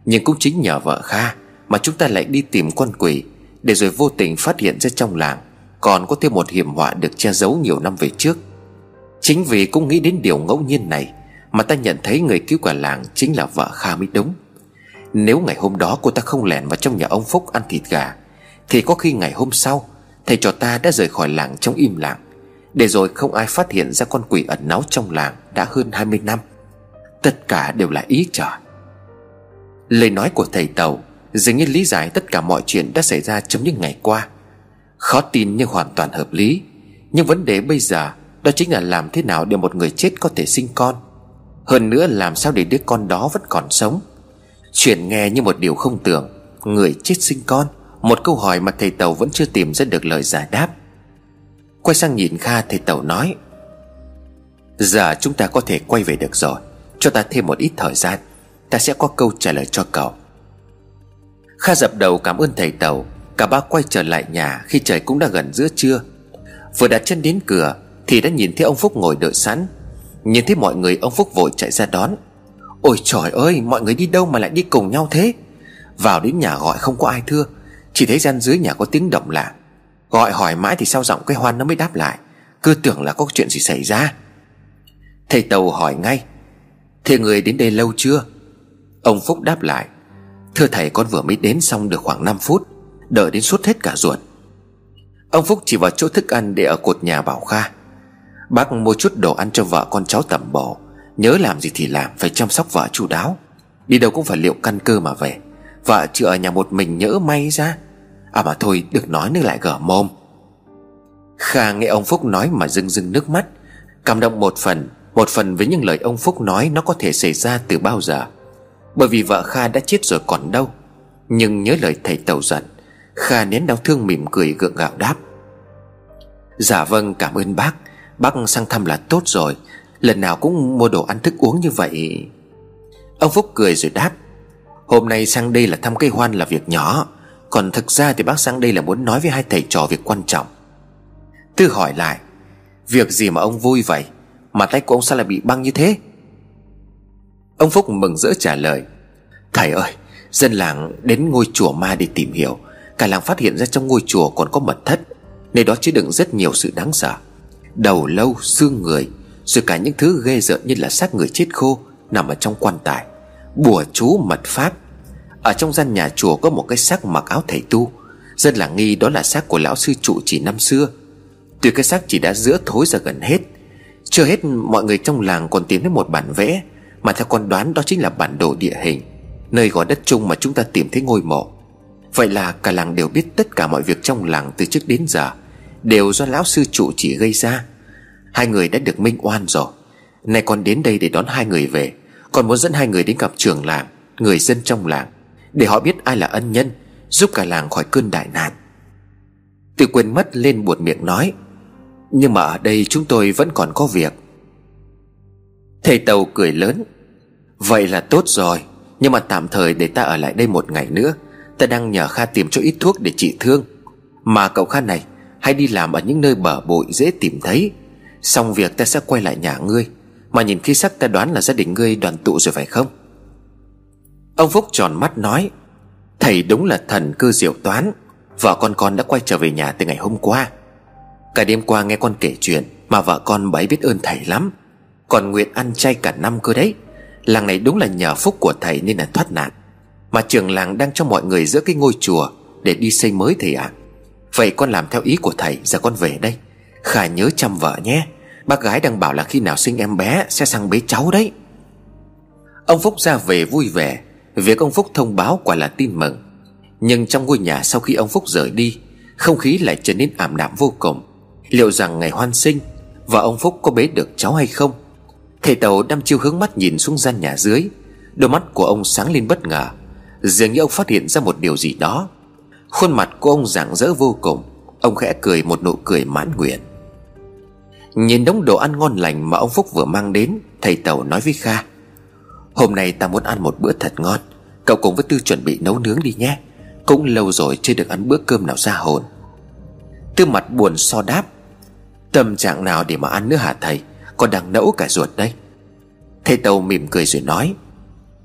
Nhưng cũng chính nhờ vợ Kha Mà chúng ta lại đi tìm con quỷ, Để rồi vô tình phát hiện ra trong làng còn có thêm một hiểm họa được che giấu nhiều năm về trước. Chính vì cũng nghĩ đến điều ngẫu nhiên này Mà ta nhận thấy người cứu cả làng Chính là vợ Kha mới đúng Nếu ngày hôm đó cô ta không lẻn vào trong nhà ông Phúc ăn thịt gà, Thì có khi ngày hôm sau, Thầy trò ta đã rời khỏi làng trong im lặng. Để rồi không ai phát hiện ra con quỷ ẩn náu trong làng Đã hơn 20 năm. Tất cả đều là ý trời Lời nói của thầy Tàu, Dường như lý giải tất cả mọi chuyện đã xảy ra trong những ngày qua. Khó tin nhưng hoàn toàn hợp lý. Nhưng vấn đề bây giờ Đó chính là làm thế nào để một người chết có thể sinh con. Hơn nữa làm sao để đứa con đó vẫn còn sống? Chuyện nghe như một điều không tưởng. Người chết sinh con, Một câu hỏi mà thầy Tàu vẫn chưa tìm ra được lời giải đáp. Quay sang nhìn Kha, thầy Tàu nói, Giờ chúng ta có thể quay về được rồi. Cho ta thêm một ít thời gian. Ta sẽ có câu trả lời cho cậu. Kha dập đầu cảm ơn thầy Tàu. Cả ba quay trở lại nhà khi trời cũng đã gần giữa trưa. Vừa đặt chân đến cửa Thì đã nhìn thấy ông Phúc ngồi đợi sẵn. Nhìn thấy mọi người, ông Phúc vội chạy ra đón. Ôi trời ơi, mọi người đi đâu mà lại đi cùng nhau thế? Vào đến nhà gọi không có ai thưa. Chỉ thấy gian dưới nhà có tiếng động lạ. Gọi hỏi mãi thì sao giọng cái hoan nó mới đáp lại. Cứ tưởng là có chuyện gì xảy ra. Thầy Tàu hỏi ngay, Thế người đến đây lâu chưa? Ông Phúc đáp lại, Thưa thầy, con vừa mới đến xong được khoảng 5 phút. Đợi đến suốt hết cả ruột. Ông Phúc chỉ vào chỗ thức ăn để ở cột nhà bảo Kha. Bác mua chút đồ ăn cho vợ con cháu tẩm bổ, Nhớ làm gì thì làm, Phải chăm sóc vợ chu đáo. Đi đâu cũng phải liệu căn cơ mà về. Vợ chưa ở nhà một mình nhỡ may ra. À mà thôi đừng nói nữa lại gở mồm. Kha nghe ông Phúc nói mà rưng rưng nước mắt. Cảm động một phần Một phần với những lời ông Phúc nói Nó có thể xảy ra từ bao giờ. Bởi vì vợ Kha đã chết rồi còn đâu. Nhưng nhớ lời thầy tàu dặn Kha nén đau thương mỉm cười gượng gạo đáp. Dạ vâng cảm ơn bác. Bác sang thăm là tốt rồi. Lần nào cũng mua đồ ăn thức uống như vậy. Ông Phúc cười rồi đáp. Hôm nay sang đây là thăm cây hoan là việc nhỏ. Còn thực ra thì bác sang đây là muốn nói với hai thầy trò việc quan trọng. Tư hỏi lại. Việc gì mà ông vui vậy? Mà tay của ông sao lại bị băng như thế? Ông Phúc mừng rỡ trả lời. Thầy ơi, Dân làng đến ngôi chùa ma để tìm hiểu. Cả làng phát hiện ra trong ngôi chùa còn có mật thất Nơi đó chứa đựng rất nhiều sự đáng sợ Đầu lâu, xương người Rồi cả những thứ ghê rợn như là xác người chết khô Nằm ở trong quan tài Bùa chú mật pháp. Ở trong gian nhà chùa có một cái xác mặc áo thầy tu Dân làng nghi đó là xác của lão sư trụ chỉ năm xưa. Tuy cái xác chỉ đã giữa thối ra gần hết Chưa hết mọi người trong làng còn tìm thấy một bản vẽ Mà theo con đoán đó chính là bản đồ địa hình Nơi gò đất chung mà chúng ta tìm thấy ngôi mộ. Vậy là cả làng đều biết tất cả mọi việc trong làng từ trước đến giờ, Đều do lão sư trụ chỉ gây ra. Hai người đã được minh oan rồi. Nay con đến đây để đón hai người về, Còn muốn dẫn hai người đến gặp trường làng, Người dân trong làng, Để họ biết ai là ân nhân, Giúp cả làng khỏi cơn đại nạn. Từ quên mất lên buột miệng nói, Nhưng mà ở đây chúng tôi vẫn còn có việc. Thầy Tàu cười lớn, Vậy là tốt rồi, Nhưng mà tạm thời để ta ở lại đây một ngày nữa Ta đang nhờ Kha tìm cho ít thuốc để trị thương. Mà cậu Kha này, Hãy đi làm ở những nơi bờ bội dễ tìm thấy. Xong việc ta sẽ quay lại nhà ngươi. Mà nhìn khí sắc ta đoán là gia đình ngươi đoàn tụ rồi phải không? Ông Phúc tròn mắt nói, Thầy đúng là thần cơ diệu toán. Vợ con con đã quay trở về nhà từ ngày hôm qua. Cả đêm qua nghe con kể chuyện Mà vợ con bấy biết ơn thầy lắm. Còn nguyện ăn chay cả năm cơ đấy. Làng này đúng là nhờ phúc của thầy nên là thoát nạn. Mà trường làng đang cho mọi người giữa cái ngôi chùa Để đi xây mới thầy ạ. À. Vậy con làm theo ý của thầy, Giờ con về đây. Khả nhớ chăm vợ nhé. Bác gái đang bảo là khi nào sinh em bé Sẽ sang bế cháu đấy. Ông Phúc ra về vui vẻ. Việc ông Phúc thông báo quả là tin mừng. Nhưng trong ngôi nhà sau khi ông Phúc rời đi, Không khí lại trở nên ảm đạm vô cùng. Liệu rằng ngày hoan sinh Và ông Phúc có bế được cháu hay không? Thầy Tàu đăm chiêu hướng mắt nhìn xuống gian nhà dưới. Đôi mắt của ông sáng lên bất ngờ. Dường như ông phát hiện ra một điều gì đó. Khuôn mặt của ông rạng rỡ vô cùng. Ông khẽ cười một nụ cười mãn nguyện. Nhìn đống đồ ăn ngon lành mà ông Phúc vừa mang đến, Thầy Tàu nói với Kha, Hôm nay ta muốn ăn một bữa thật ngon. Cậu cùng với Tư chuẩn bị nấu nướng đi nhé. Cũng lâu rồi chưa được ăn bữa cơm nào ra hồn. Tư mặt buồn so đáp, Tâm trạng nào để mà ăn nữa hả thầy? Còn đang nẫu cả ruột đây. Thầy Tàu mỉm cười rồi nói,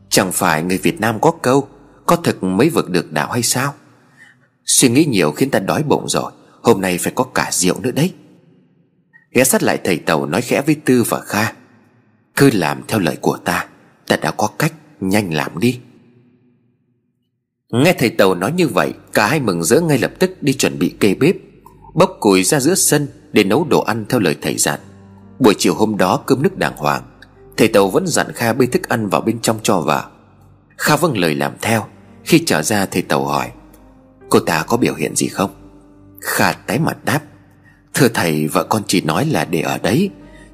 Chẳng phải người Việt Nam có câu có thực mới vực được đạo hay sao? Suy nghĩ nhiều khiến ta đói bụng rồi, Hôm nay phải có cả rượu nữa đấy. Ghé sát lại thầy Tàu nói khẽ với Tư và Kha, Cứ làm theo lời của ta Ta đã có cách, Nhanh làm đi. Nghe thầy Tàu nói như vậy, Cả hai mừng rỡ ngay lập tức đi chuẩn bị kê bếp, Bốc củi ra giữa sân Để nấu đồ ăn theo lời thầy dặn. Buổi chiều hôm đó cơm nước đàng hoàng, Thầy Tàu vẫn dặn Kha bê thức ăn vào bên trong cho vào. Kha vâng lời làm theo. Khi trở ra thầy Tàu hỏi, Cô ta có biểu hiện gì không? Kha tái mặt đáp, Thưa thầy, vợ con chỉ nói là để ở đấy.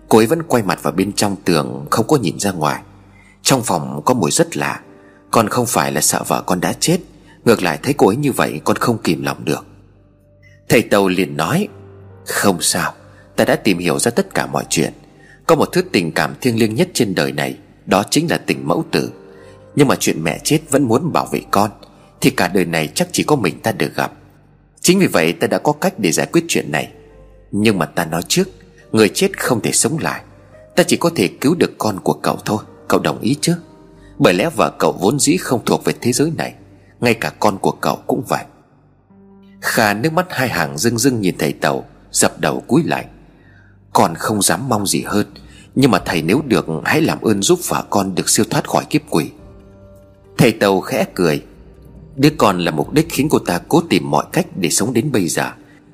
Cô ấy vẫn quay mặt vào bên trong tường, Không có nhìn ra ngoài. Trong phòng có mùi rất lạ Con không phải là sợ vợ con đã chết. Ngược lại thấy cô ấy như vậy, con không kìm lòng được. Thầy Tàu liền nói, Không sao, Ta đã tìm hiểu ra tất cả mọi chuyện. Có một thứ tình cảm thiêng liêng nhất trên đời này, Đó chính là tình mẫu tử. Nhưng mà chuyện mẹ chết vẫn muốn bảo vệ con, Thì cả đời này chắc chỉ có mình ta được gặp. Chính vì vậy ta đã có cách để giải quyết chuyện này. Nhưng mà ta nói trước, Người chết không thể sống lại. Ta chỉ có thể cứu được con của cậu thôi. Cậu đồng ý chứ? Bởi lẽ vợ cậu vốn dĩ không thuộc về thế giới này. Ngay cả con của cậu cũng vậy. Kha nước mắt hai hàng rưng rưng nhìn thầy Tàu, Dập đầu cúi lại. Con không dám mong gì hơn, Nhưng mà thầy nếu được, hãy làm ơn giúp vợ con được siêu thoát khỏi kiếp quỷ. Thầy Tàu khẽ cười. Đứa con là mục đích khiến cô ta cố tìm mọi cách để sống đến bây giờ.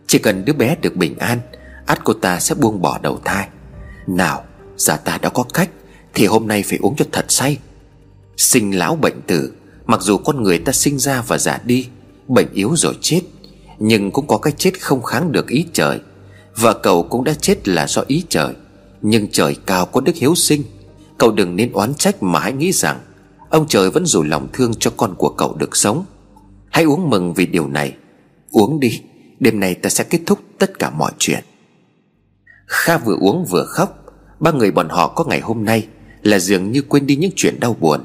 Chỉ cần đứa bé được bình an, ắt cô ta sẽ buông bỏ đầu thai. Nào Giờ ta đã có cách, Thì hôm nay phải uống cho thật say. Sinh lão bệnh tử, Mặc dù con người ta sinh ra và già đi, Bệnh yếu rồi chết, Nhưng cũng có cái chết không kháng được ý trời. Và cậu cũng đã chết là do ý trời, Nhưng trời cao có đức hiếu sinh. Cậu đừng nên oán trách mà hãy nghĩ rằng Ông trời vẫn dù lòng thương cho con của cậu được sống. Hãy uống mừng vì điều này. Uống đi, Đêm nay ta sẽ kết thúc tất cả mọi chuyện. Kha vừa uống vừa khóc. Ba người bọn họ có ngày hôm nay Là dường như quên đi những chuyện đau buồn,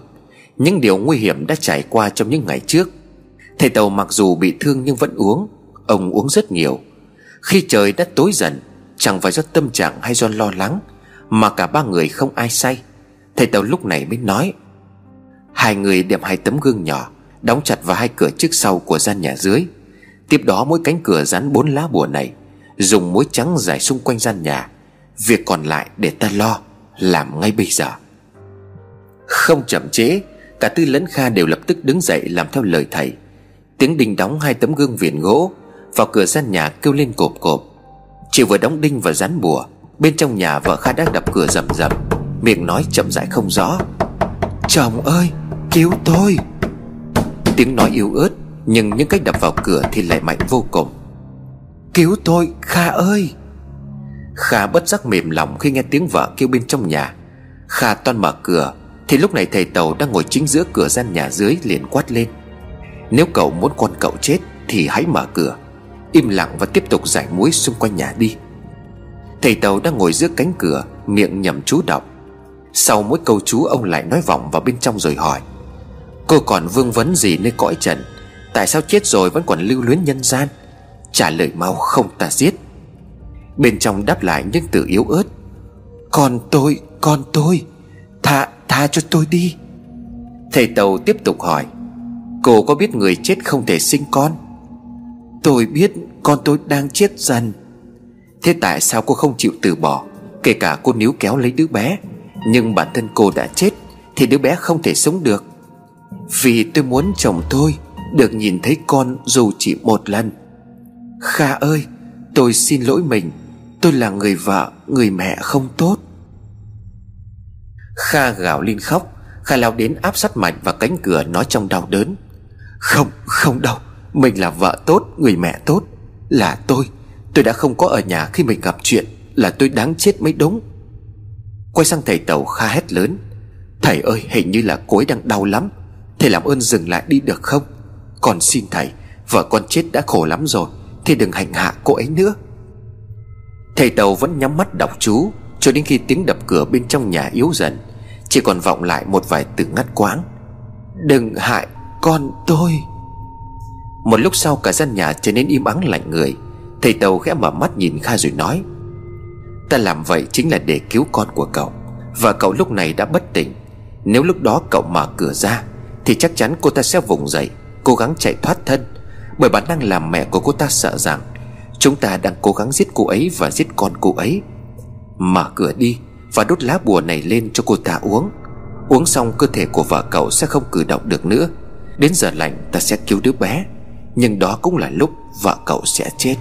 Những điều nguy hiểm đã trải qua trong những ngày trước. Thầy Tàu mặc dù bị thương nhưng vẫn uống. Ông uống rất nhiều. Khi trời đã tối dần, Chẳng phải do tâm trạng hay do lo lắng, Mà cả ba người không ai say. Thầy Tàu lúc này mới nói Hai người đem hai tấm gương nhỏ, Đóng chặt vào hai cửa trước sau của gian nhà dưới. Tiếp đó mỗi cánh cửa dán bốn lá bùa này, Dùng muối trắng dài xung quanh gian nhà. Việc còn lại để ta lo, Làm ngay bây giờ. Không chậm chế Cả Tư lẫn Kha đều lập tức đứng dậy Làm theo lời thầy. Tiếng đinh đóng hai tấm gương viền gỗ, Vào cửa gian nhà kêu lên cộp cộp. Chỉ vừa đóng đinh và dán bùa, Bên trong nhà vợ Kha đang đập cửa rầm rầm, Miệng nói chậm rãi không rõ. Chồng ơi! Cứu tôi Tiếng nói yếu ớt, Nhưng những cách đập vào cửa thì lại mạnh vô cùng. Cứu tôi, Kha ơi. Kha bất giác mềm lòng khi nghe tiếng vợ kêu bên trong nhà. Kha toan mở cửa, Thì lúc này thầy Tàu đang ngồi chính giữa cửa gian nhà dưới liền quát lên. Nếu cậu muốn con cậu chết, Thì hãy mở cửa. Im lặng và tiếp tục giải muối xung quanh nhà đi. Thầy Tàu đang ngồi giữa cánh cửa, Miệng nhầm chú đọc. Sau mỗi câu chú, ông lại nói vọng vào bên trong rồi hỏi. Cô còn vương vấn gì nơi cõi trần? Tại sao chết rồi vẫn còn lưu luyến nhân gian? Trả lời mau không ta giết. Bên trong đáp lại những từ yếu ớt. Con tôi, con tôi Tha, tha cho tôi đi. Thầy Tàu tiếp tục hỏi. Cô có biết người chết không thể sinh con? Tôi biết con tôi đang chết dần. Thế tại sao cô không chịu từ bỏ Kể cả cô níu kéo lấy đứa bé? Nhưng bản thân cô đã chết Thì đứa bé không thể sống được. Vì tôi muốn chồng tôi Được nhìn thấy con dù chỉ một lần. Kha ơi, Tôi xin lỗi mình. Tôi là người vợ, Người mẹ không tốt. Kha gào lên khóc. Kha lao đến áp sát mạnh vào cánh cửa Nói trong đau đớn. Không không đâu. Mình là vợ tốt, Người mẹ tốt. Là tôi. Tôi đã không có ở nhà khi mình gặp chuyện Là tôi đáng chết mới đúng Quay sang thầy Tàu Kha hét lớn. Thầy ơi, hình như là cối đang đau lắm. Thầy làm ơn dừng lại đi được không? Con xin thầy, Vợ con chết đã khổ lắm rồi Thì đừng hành hạ cô ấy nữa. Thầy Tàu vẫn nhắm mắt đọc chú, Cho đến khi tiếng đập cửa bên trong nhà yếu dần, Chỉ còn vọng lại một vài từ ngắt quáng Đừng hại con tôi. Một lúc sau cả gian nhà trở nên im ắng lạnh người. Thầy Tàu khẽ mở mắt nhìn Kha rồi nói, Ta làm vậy chính là để cứu con của cậu, Và cậu lúc này đã bất tỉnh. Nếu lúc đó cậu mở cửa ra thì chắc chắn cô ta sẽ vùng dậy, Cố gắng chạy thoát thân. Bởi bản năng làm mẹ của cô ta sợ rằng, Chúng ta đang cố gắng giết cô ấy và giết con cô ấy. Mở cửa đi Và đốt lá bùa này lên cho cô ta uống. Uống xong, cơ thể của vợ cậu sẽ không cử động được nữa. Đến giờ lạnh ta sẽ cứu đứa bé. Nhưng đó cũng là lúc vợ cậu sẽ chết.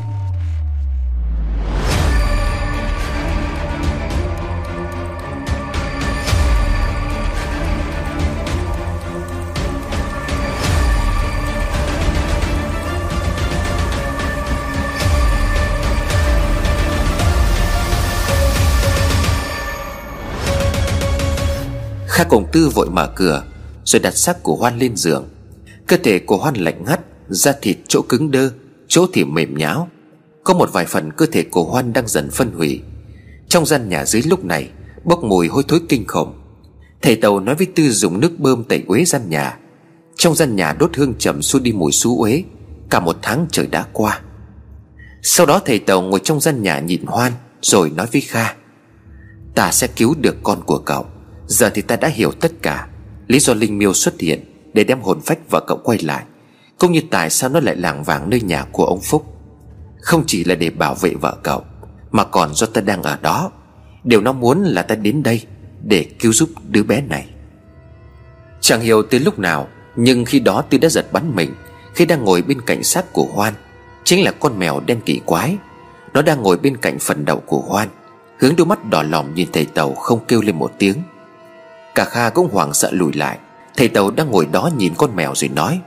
Kha cùng Tư vội mở cửa, Rồi đặt xác của Hoan lên giường. Cơ thể của Hoan lạnh ngắt, Da thịt chỗ cứng đơ, Chỗ thì mềm nhão. Có một vài phần cơ thể của Hoan đang dần phân hủy. Trong gian nhà dưới lúc này, Bốc mùi hôi thối kinh khủng. Thầy Tàu nói với Tư dùng nước bơm tẩy uế gian nhà. Trong gian nhà đốt hương trầm xua đi mùi xú uế, Cả một tháng trời đã qua. Sau đó thầy Tàu ngồi trong gian nhà nhìn Hoan, Rồi nói với Kha, Ta sẽ cứu được con của cậu. Giờ thì ta đã hiểu tất cả. Lý do Linh Miêu xuất hiện Để đem hồn phách vợ cậu quay lại, Cũng như tại sao nó lại làng vàng nơi nhà của ông Phúc. Không chỉ là để bảo vệ vợ cậu, Mà còn do ta đang ở đó. Điều nó muốn là ta đến đây Để cứu giúp đứa bé này. Chẳng hiểu từ lúc nào, Nhưng khi đó tôi đã giật bắn mình Khi đang ngồi bên cạnh xác của Hoan, Chính là con mèo đen kỳ quái. Nó đang ngồi bên cạnh phần đầu của Hoan, Hướng đôi mắt đỏ lòm nhìn thầy Tàu không kêu lên một tiếng. Cả Kha cũng hoảng sợ lùi lại. Thầy Tàu đang ngồi đó nhìn con mèo rồi nói,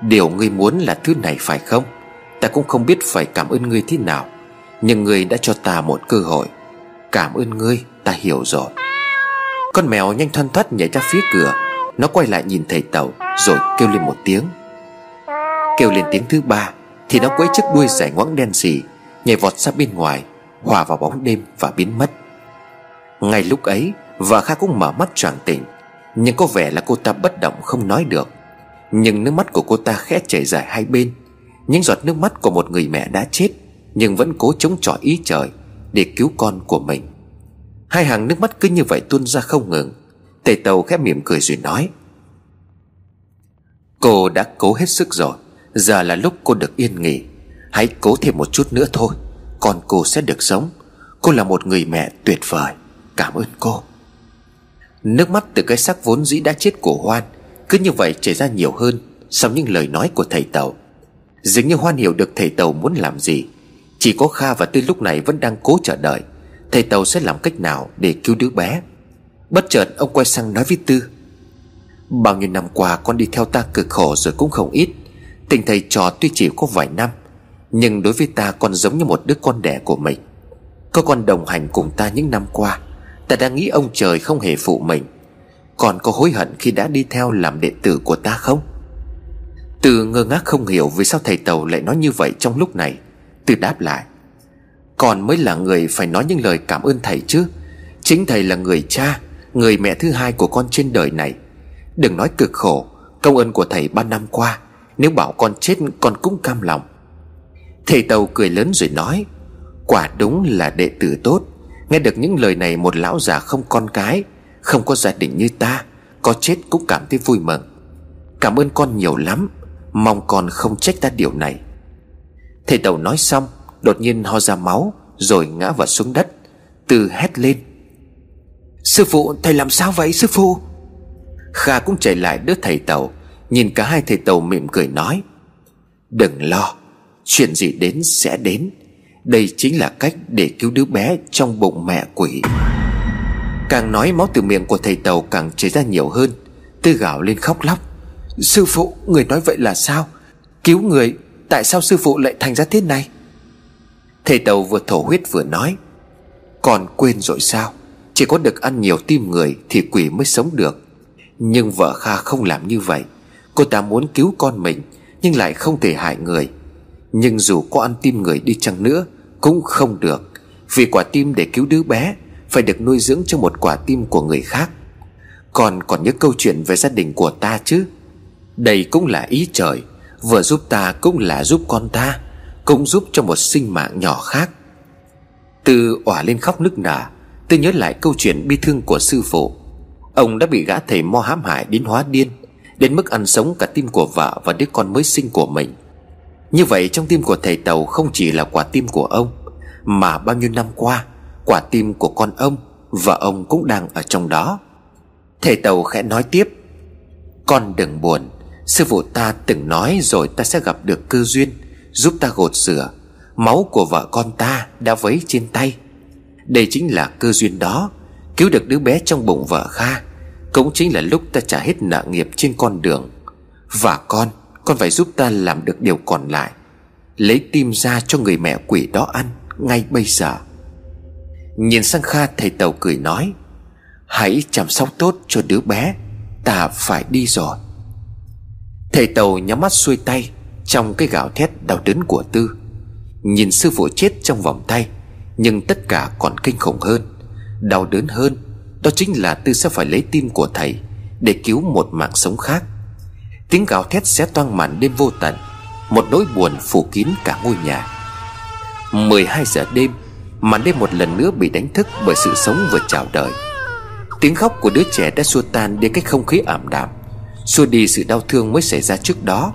Điều ngươi muốn là thứ này phải không? Ta cũng không biết phải cảm ơn ngươi thế nào, Nhưng ngươi đã cho ta một cơ hội. Cảm ơn ngươi, ta hiểu rồi. Con mèo nhanh thoăn thoắt nhảy ra phía cửa. Nó quay lại nhìn thầy Tàu Rồi kêu lên một tiếng. Kêu lên tiếng thứ ba, Thì nó quấy chiếc đuôi dài ngoãng đen xì, Nhảy vọt ra bên ngoài, Hòa vào bóng đêm và biến mất. Ngay lúc ấy và Kha cũng mở mắt choàng tỉnh Nhưng có vẻ là cô ta bất động không nói được. Nhưng nước mắt của cô ta khẽ chảy dài hai bên. Những giọt nước mắt của một người mẹ đã chết, Nhưng vẫn cố chống chọi ý trời Để cứu con của mình. Hai hàng nước mắt cứ như vậy tuôn ra không ngừng. Tề tàu khẽ mỉm cười rồi nói, Cô đã cố hết sức rồi. Giờ là lúc cô được yên nghỉ. Hãy cố thêm một chút nữa thôi. Con cô sẽ được sống. Cô là một người mẹ tuyệt vời. Cảm ơn cô. Nước mắt từ cái xác vốn dĩ đã chết của Hoan Cứ như vậy chảy ra nhiều hơn Sau những lời nói của thầy Tàu. Dường như Hoan hiểu được thầy Tàu muốn làm gì. Chỉ có Kha và Tư lúc này vẫn đang cố chờ đợi. Thầy Tàu sẽ làm cách nào để cứu đứa bé? Bất chợt, ông quay sang nói với Tư. Bao nhiêu năm qua con đi theo ta cực khổ rồi cũng không ít. Tình thầy trò tuy chỉ có vài năm, Nhưng đối với ta con giống như một đứa con đẻ của mình. Có con đồng hành cùng ta những năm qua Ta đang nghĩ ông trời không hề phụ mình. Còn có hối hận khi đã đi theo làm đệ tử của ta không? Từ ngơ ngác không hiểu Vì sao thầy Tàu lại nói như vậy trong lúc này Từ đáp lại. Còn mới là người phải nói những lời cảm ơn thầy chứ. Chính thầy là người cha, Người mẹ thứ hai của con trên đời này. Đừng nói cực khổ, Công ơn của thầy ba năm qua, Nếu bảo con chết, con cũng cam lòng. Thầy Tàu cười lớn rồi nói, Quả đúng là đệ tử tốt. Nghe được những lời này, một lão già không con cái, Không có gia đình như ta, Có chết cũng cảm thấy vui mừng. Cảm ơn con nhiều lắm, Mong con không trách ta điều này. Thầy Tàu nói xong, Đột nhiên ho ra máu, Rồi ngã vào xuống đất, Từ hét lên. Sư phụ, thầy làm sao vậy, sư phụ? Kha cũng chạy lại đứa thầy Tàu Nhìn cả hai thầy Tàu mỉm cười nói. Đừng lo, Chuyện gì đến sẽ đến đây chính là cách để cứu đứa bé trong bụng mẹ quỷ. Càng nói máu từ miệng của thầy Tàu càng chảy ra nhiều hơn. Tư gạo lên khóc lóc. Sư phụ, người nói vậy là sao? Cứu người, Tại sao sư phụ lại thành ra thế này? Thầy Tàu vừa thổ huyết vừa nói. Còn quên rồi sao? Chỉ có được ăn nhiều tim người Thì quỷ mới sống được. Nhưng vợ Kha không làm như vậy. Cô ta muốn cứu con mình, Nhưng lại không thể hại người. Nhưng dù có ăn tim người đi chăng nữa, Cũng không được. Vì quả tim để cứu đứa bé, Phải được nuôi dưỡng cho một quả tim của người khác. Còn còn những câu chuyện về gia đình của ta chứ? Đây cũng là ý trời. Vừa giúp ta cũng là giúp con ta, Cũng giúp cho một sinh mạng nhỏ khác. Tư òa lên khóc nức nở, tôi nhớ lại câu chuyện bi thương của sư phụ. Ông đã bị gã thầy mo hãm hại đến hóa điên, Đến mức ăn sống cả tim của vợ và đứa con mới sinh của mình. Như vậy trong tim của thầy Tàu không chỉ là quả tim của ông, Mà bao nhiêu năm qua, Quả tim của con ông Và ông cũng đang ở trong đó. Thầy Tàu khẽ nói tiếp, Con đừng buồn, Sư phụ ta từng nói rồi ta sẽ gặp được cơ duyên, Giúp ta gột rửa. Máu của vợ con ta đã vấy trên tay. Đây chính là cơ duyên đó, Cứu được đứa bé trong bụng vợ Kha, Cũng chính là lúc ta trả hết nợ nghiệp trên con đường. Và con con phải giúp ta làm được điều còn lại. Lấy tim ra cho người mẹ quỷ đó ăn Ngay bây giờ. Nhìn sang Kha, thầy Tàu cười nói, Hãy chăm sóc tốt cho đứa bé, Ta phải đi rồi. Thầy Tàu nhắm mắt xuôi tay Trong cái gạo thét đau đớn của Tư. Nhìn sư phụ chết trong vòng tay, Nhưng tất cả còn kinh khủng hơn. Đau đớn hơn, Đó chính là Tư sẽ phải lấy tim của thầy Để cứu một mạng sống khác. Tiếng gào thét xé toang màn đêm vô tận, Một nỗi buồn phủ kín cả ngôi nhà. 12 giờ đêm, Màn đêm một lần nữa bị đánh thức Bởi sự sống vừa chào đời. Tiếng khóc của đứa trẻ đã xua tan đi cái không khí ảm đạm. Xua đi sự đau thương mới xảy ra trước đó.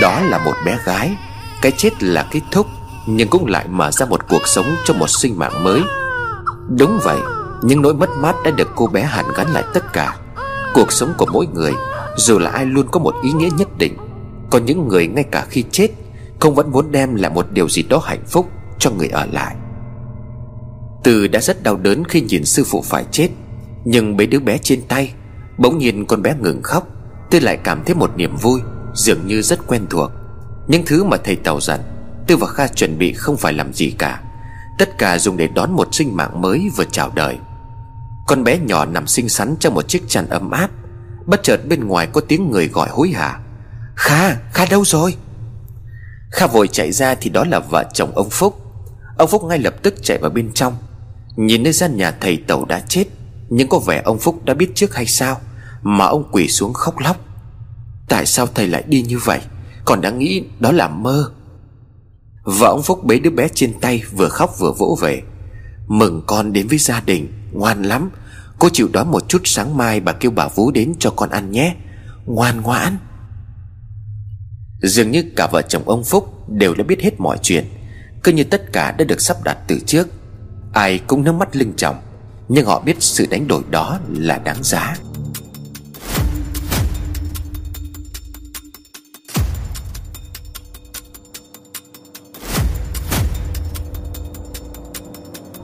Đó là một bé gái, Cái chết là kết thúc, Nhưng cũng lại mở ra một cuộc sống cho một sinh mạng mới. Đúng vậy, những nỗi mất mát đã được cô bé hàn gắn lại tất cả. Cuộc sống của mỗi người dù là ai luôn có một ý nghĩa nhất định Còn những người ngay cả khi chết Không vẫn muốn đem lại một điều gì đó hạnh phúc Cho người ở lại. Từ đã rất đau đớn khi nhìn sư phụ phải chết, Nhưng mấy đứa bé trên tay Bỗng nhiên con bé ngừng khóc Tư lại cảm thấy một niềm vui, Dường như rất quen thuộc. Những thứ mà thầy Tàu dặn Tư và Kha chuẩn bị không phải làm gì cả. Tất cả dùng để đón một sinh mạng mới vừa chào đời. Con bé nhỏ nằm xinh xắn trong một chiếc chăn ấm áp Bất chợt bên ngoài có tiếng người gọi hối hả. Kha, Kha đâu rồi? Kha vội chạy ra thì đó là vợ chồng ông Phúc. Ông Phúc ngay lập tức chạy vào bên trong. Nhìn nơi gian nhà thầy Tàu đã chết Nhưng có vẻ ông Phúc đã biết trước hay sao Mà ông quỳ xuống khóc lóc. Tại sao thầy lại đi như vậy? Còn đã nghĩ đó là mơ. Vợ ông Phúc bế đứa bé trên tay Vừa khóc vừa vỗ về. Mừng con đến với gia đình Ngoan lắm Cô chịu đón một chút sáng mai Bà kêu bà Vú đến cho con ăn nhé. Ngoan ngoãn. Dường như cả vợ chồng ông Phúc Đều đã biết hết mọi chuyện. Cứ như tất cả đã được sắp đặt từ trước. Ai cũng nước mắt lưng trọng Nhưng họ biết sự đánh đổi đó là đáng giá.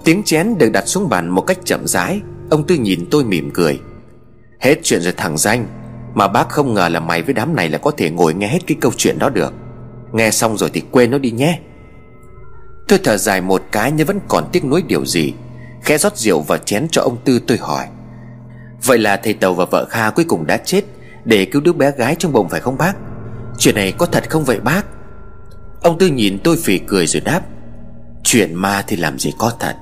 Tiếng chén được đặt xuống bàn một cách chậm rãi. Ông Tư nhìn tôi mỉm cười. Hết chuyện rồi thằng danh, Mà bác không ngờ là mày với đám này là có thể ngồi nghe hết cái câu chuyện đó được. Nghe xong rồi thì quên nó đi nhé. Tôi thở dài một cái nhưng vẫn còn tiếc nuối điều gì, Khẽ rót rượu và chén cho ông Tư tôi hỏi. Vậy là thầy Tàu và vợ Kha cuối cùng đã chết Để cứu đứa bé gái trong bụng phải không bác? Chuyện này có thật không vậy bác? Ông Tư nhìn tôi phì cười rồi đáp. Chuyện ma thì làm gì có thật.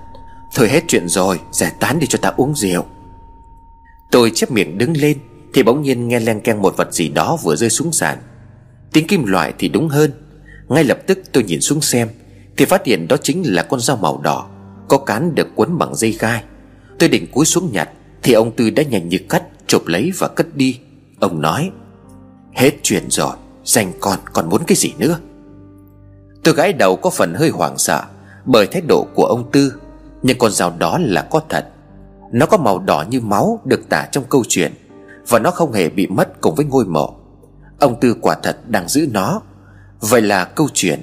Thôi hết chuyện rồi Giải tán đi cho ta uống rượu. Tôi chép miệng đứng lên, Thì bỗng nhiên nghe len keng một vật gì đó vừa rơi xuống sàn. Tiếng kim loại thì đúng hơn. Ngay lập tức tôi nhìn xuống xem, Thì phát hiện đó chính là con dao màu đỏ, Có cán được quấn bằng dây gai. Tôi định cúi xuống nhặt, Thì ông Tư đã nhanh như cắt Chụp lấy và cất đi. Ông nói, Hết chuyện rồi, Dành con còn muốn cái gì nữa? Tôi gãi đầu có phần hơi hoảng sợ, Bởi thái độ của ông Tư nhưng con dao đó là có thật. Nó có màu đỏ như máu Được tả trong câu chuyện, Và nó không hề bị mất cùng với ngôi mộ. Ông Tư quả thật đang giữ nó. Vậy là câu chuyện.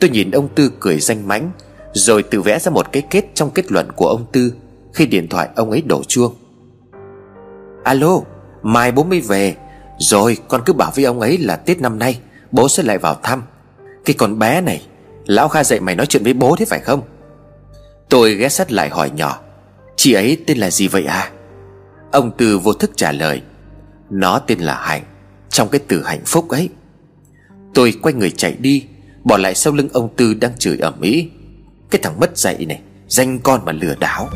Tôi nhìn ông Tư cười danh mãnh, Rồi tự vẽ ra một cái kết trong kết luận của ông Tư Khi điện thoại ông ấy đổ chuông. Alo, Mai bố mới về. Rồi, con cứ bảo với ông ấy là Tết năm nay, Bố sẽ lại vào thăm. Cái con bé này, Lão Kha dạy mày nói chuyện với bố thế phải không? Tôi ghé sát lại hỏi nhỏ, Chị ấy tên là gì vậy à? Ông Tư vô thức trả lời, Nó tên là Hạnh, Trong cái từ hạnh phúc ấy. Tôi quay người chạy đi, Bỏ lại sau lưng ông Tư đang chửi ẩm ý Cái thằng mất dạy này, Danh con mà lừa đảo.